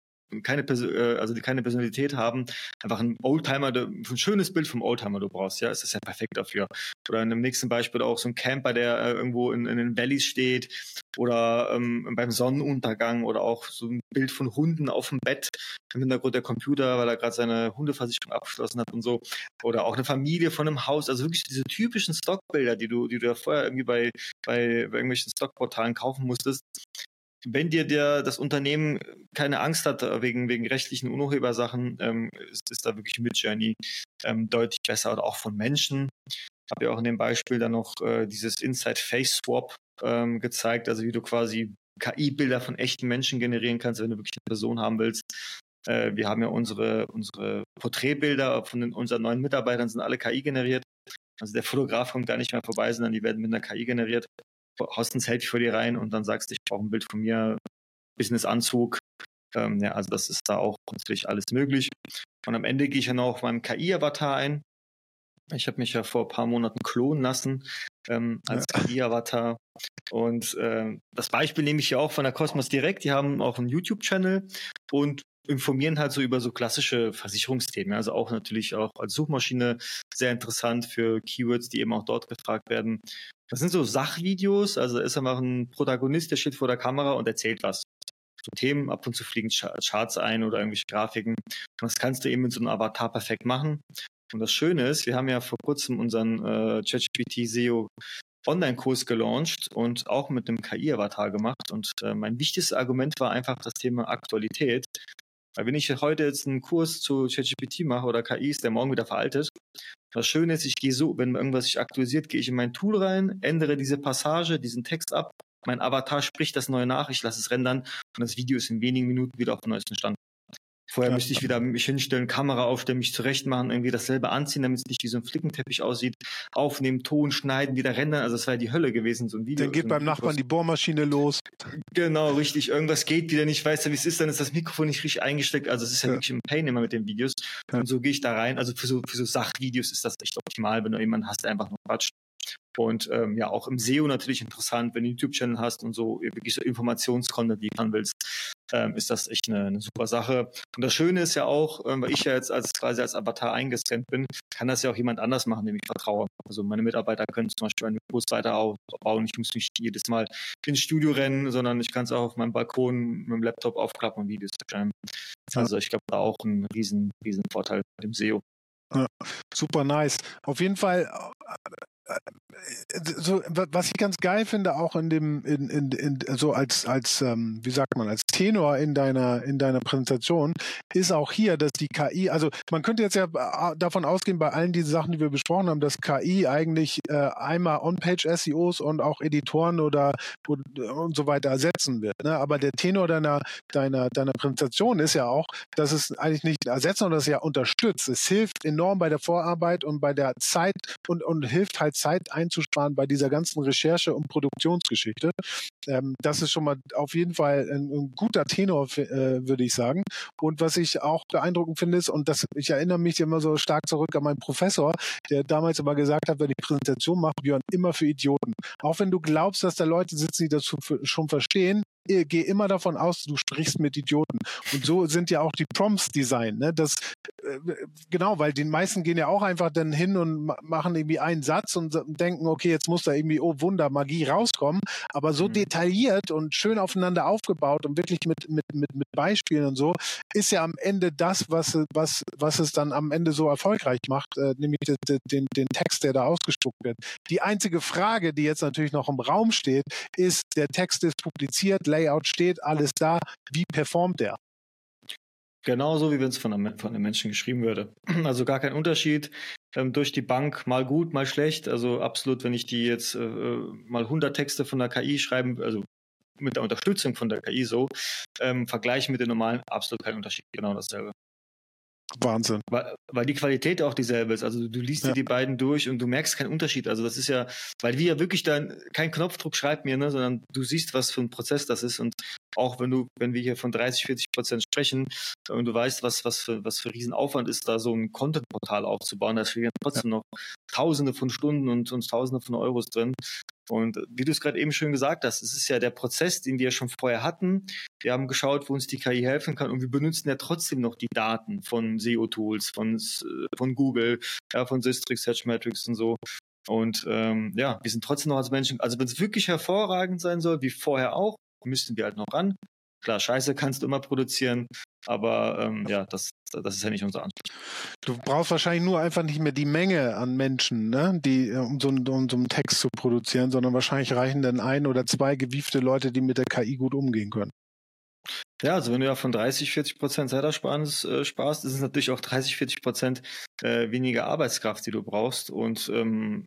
keine, äh, also die keine Personalität haben, einfach ein Oldtimer, ein schönes Bild vom Oldtimer du brauchst, ja, ist das ja perfekt dafür. Oder in dem nächsten Beispiel auch so ein Camper, der äh, irgendwo in, in den Valleys steht oder ähm, beim Sonnenuntergang oder auch so ein Bild von Hunden auf dem Bett im Hintergrund der Computer, weil er gerade seine Hundeversicherung abgeschlossen hat und so. Oder auch eine Familie von einem Haus, also wirklich diese typischen Stockbilder, die du, die du ja vorher irgendwie bei, bei, bei irgendwelchen Stockportalen kaufen musstest, wenn dir der, das Unternehmen keine Angst hat äh, wegen, wegen rechtlichen Unurhebersachen, ähm, ist, ist da wirklich Midjourney ähm, deutlich besser oder auch von Menschen. Ich habe ja auch in dem Beispiel dann noch äh, dieses Inside Face Swap ähm, gezeigt, also wie du quasi KI-Bilder von echten Menschen generieren kannst, wenn du wirklich eine Person haben willst. Äh, wir haben ja unsere, unsere Porträtbilder von den, unseren neuen Mitarbeitern sind alle KI generiert. Also der Fotograf kommt gar nicht mehr vorbei, sondern die werden mit einer KI generiert haust ein Selfie vor dir rein und dann sagst du, ich brauche ein Bild von mir, Business-Anzug. Ähm, ja, also das ist da auch natürlich alles möglich. Und am Ende gehe ich auch auf meinem KI-Avatar ein. Ich habe mich ja vor ein paar Monaten klonen lassen ähm, als ja. KI-Avatar. Und äh, das Beispiel nehme ich ja auch von der Cosmos Direkt. Die haben auch einen YouTube-Channel und informieren halt so über so klassische Versicherungsthemen. Also auch natürlich auch als Suchmaschine sehr interessant für Keywords, die eben auch dort gefragt werden. Das sind so Sachvideos, also ist einfach ein Protagonist, der steht vor der Kamera und erzählt was. So Themen, ab und zu fliegen Charts ein oder irgendwelche Grafiken. Das kannst du eben mit so einem Avatar perfekt machen. Und das Schöne ist, wir haben ja vor kurzem unseren äh, ChatGPT SEO Online-Kurs gelauncht und auch mit einem KI-Avatar gemacht. Und äh, mein wichtigstes Argument war einfach das Thema Aktualität. Weil wenn ich heute jetzt einen Kurs zu ChatGPT mache oder KI, ist der morgen wieder veraltet. Das Schöne ist, ich gehe so, wenn irgendwas sich aktualisiert, gehe ich in mein Tool rein, ändere diese Passage, diesen Text ab. Mein Avatar spricht das neue nach, ich lasse es rendern und das Video ist in wenigen Minuten wieder auf dem neuesten Stand. Vorher ja. müsste ich wieder mich hinstellen, Kamera aufstellen, mich zurechtmachen, irgendwie dasselbe anziehen, damit es nicht wie so ein Flickenteppich aussieht. Aufnehmen, Ton, schneiden, wieder rendern. Also das wäre die Hölle gewesen, so ein Video. Dann geht so beim Nachbarn die Bohrmaschine los. Genau, richtig. Irgendwas geht wieder nicht, weiß ja, wie es ist, dann ist das Mikrofon nicht richtig eingesteckt. Also es ist ja, ja. wirklich ein Pain immer mit den Videos. Ja. Und so gehe ich da rein. Also für so, für so Sachvideos ist das echt optimal, wenn du jemanden hast, der einfach nur quatscht. Und ähm, ja, auch im SEO natürlich interessant, wenn du einen YouTube-Channel hast und so wirklich so Informationscontent liefern willst, ähm, ist das echt eine, eine, super Sache. Und das Schöne ist ja auch, ähm, weil ich ja jetzt als quasi als Avatar eingescannt bin, kann das ja auch jemand anders machen, dem ich vertraue. Also meine Mitarbeiter können zum Beispiel eine Kursseite aufbauen. Ich muss nicht jedes Mal ins Studio rennen, sondern ich kann es auch auf meinem Balkon mit dem Laptop aufklappen und Videos schreiben. Also ich glaube, da auch ein riesen, riesen Vorteil mit dem SEO. Ja, super nice. Auf jeden Fall so, was ich ganz geil finde, auch in dem, in, in, in, so als, als, ähm, wie sagt man, als Tenor in deiner, in deiner Präsentation, ist auch hier, dass die KI, also man könnte jetzt ja äh, davon ausgehen, bei allen diesen Sachen, die wir besprochen haben, dass KI eigentlich äh, einmal On-Page-SEOs und auch Editoren oder und so weiter ersetzen wird. Ne? Aber der Tenor deiner, deiner, deiner Präsentation ist ja auch, dass es eigentlich nicht ersetzt, sondern es ja unterstützt. Es hilft enorm bei der Vorarbeit und bei der Zeit und, und hilft halt Zeit einzusparen bei dieser ganzen Recherche und Produktionsgeschichte. Ähm, das ist schon mal auf jeden Fall ein, ein guter Tenor, äh, würde ich sagen. Und was ich auch beeindruckend finde, ist, und das, ich erinnere mich immer so stark zurück an meinen Professor, der damals immer gesagt hat, wenn ich Präsentation mache, Björn, immer für Idioten. Auch wenn du glaubst, dass da Leute sitzen, die das schon verstehen, geh immer davon aus, du sprichst mit Idioten. Und so sind ja auch die Prompts Design. Ne? Das, äh, genau, weil die meisten gehen ja auch einfach dann hin und machen irgendwie einen Satz und denken, okay, jetzt muss da irgendwie, oh Wunder, Magie rauskommen. Aber so mhm. detailliert und schön aufeinander aufgebaut und wirklich mit, mit, mit, mit Beispielen und so, ist ja am Ende das, was, was, was es dann am Ende so erfolgreich macht, äh, nämlich den, den, den Text, der da ausgespuckt wird. Die einzige Frage, die jetzt natürlich noch im Raum steht, ist, der Text ist publiziert, Layout steht, alles da. Wie performt der? Genauso wie wenn es von einem, von einem Menschen geschrieben würde. Also gar kein Unterschied ähm, durch die Bank, mal gut, mal schlecht. Also absolut, wenn ich die jetzt äh, äh mal 100 Texte von der KI schreiben, also mit der Unterstützung von der KI so, ähm, vergleichen mit den normalen, absolut kein Unterschied. Genau dasselbe. Wahnsinn. Weil, weil die Qualität auch dieselbe ist. Also du liest ja. dir die beiden durch und du merkst keinen Unterschied. Also das ist ja, weil wir ja wirklich dann kein Knopfdruck schreibt mir, ne, sondern du siehst, was für ein Prozess das ist. Und auch wenn du, wenn wir hier von 30, 40 Prozent sprechen und du weißt, was, was für, was für Riesenaufwand ist, da so ein Content-Portal aufzubauen, da stehen trotzdem ja. noch Tausende von Stunden und, und Tausende von Euros drin. Und wie du es gerade eben schön gesagt hast, es ist ja der Prozess, den wir schon vorher hatten. Wir haben geschaut, wo uns die KI helfen kann und wir benutzen ja trotzdem noch die Daten von SEO-Tools, von, von Google, ja, von Systrix, Searchmetrics und so. Und ähm, ja, wir sind trotzdem noch als Menschen, also wenn es wirklich hervorragend sein soll, wie vorher auch, müssten wir halt noch ran. Klar, Scheiße kannst du immer produzieren, aber ähm, ja, das, das ist ja nicht unser Anspruch. Du brauchst wahrscheinlich nur einfach nicht mehr die Menge an Menschen, ne, die, äh, um so, um so einen Text zu produzieren, sondern wahrscheinlich reichen dann ein oder zwei gewiefte Leute, die mit der KI gut umgehen können. Ja, also wenn du ja von 30, 40 Prozent Zeitersparnis äh, sparst, ist es natürlich auch 30, 40 Prozent äh, weniger Arbeitskraft, die du brauchst. Und ähm,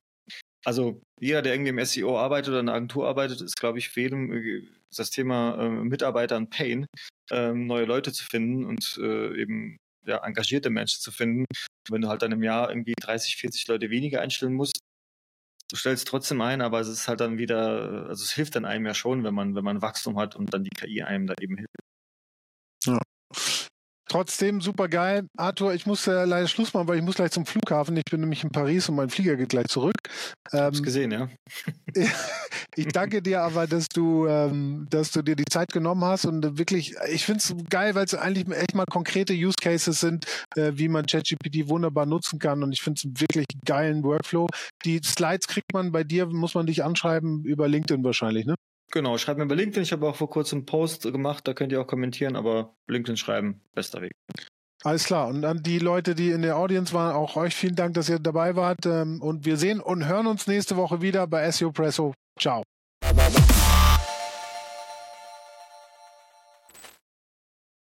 also jeder, der irgendwie im SEO arbeitet oder in einer Agentur arbeitet, ist, glaube ich, äh, das Thema äh, Mitarbeiter und Pain, äh, neue Leute zu finden und äh, eben ja, engagierte Menschen zu finden. wenn du halt dann im Jahr irgendwie 30, 40 Leute weniger einstellen musst, du stellst trotzdem ein, aber es ist halt dann wieder, also es hilft dann einem ja schon, wenn man, wenn man Wachstum hat und dann die KI einem da eben hilft. Ja. Trotzdem super geil. Arthur, ich muss äh, leider Schluss machen, weil ich muss gleich zum Flughafen. Ich bin nämlich in Paris und mein Flieger geht gleich zurück. Ähm, Hab's gesehen, ja. ich danke dir aber, dass du, ähm, dass du dir die Zeit genommen hast und wirklich, ich finde es geil, weil es eigentlich echt mal konkrete Use Cases sind, äh, wie man ChatGPT wunderbar nutzen kann und ich finde es einen wirklich geilen Workflow. Die Slides kriegt man bei dir, muss man dich anschreiben über LinkedIn wahrscheinlich, ne? Genau, schreibt mir bei LinkedIn. Ich habe auch vor kurzem einen Post gemacht, da könnt ihr auch kommentieren, aber LinkedIn schreiben, bester Weg. Alles klar. Und an die Leute, die in der Audience waren, auch euch vielen Dank, dass ihr dabei wart. Ähm, und wir sehen und hören uns nächste Woche wieder bei SEO Presso. Ciao.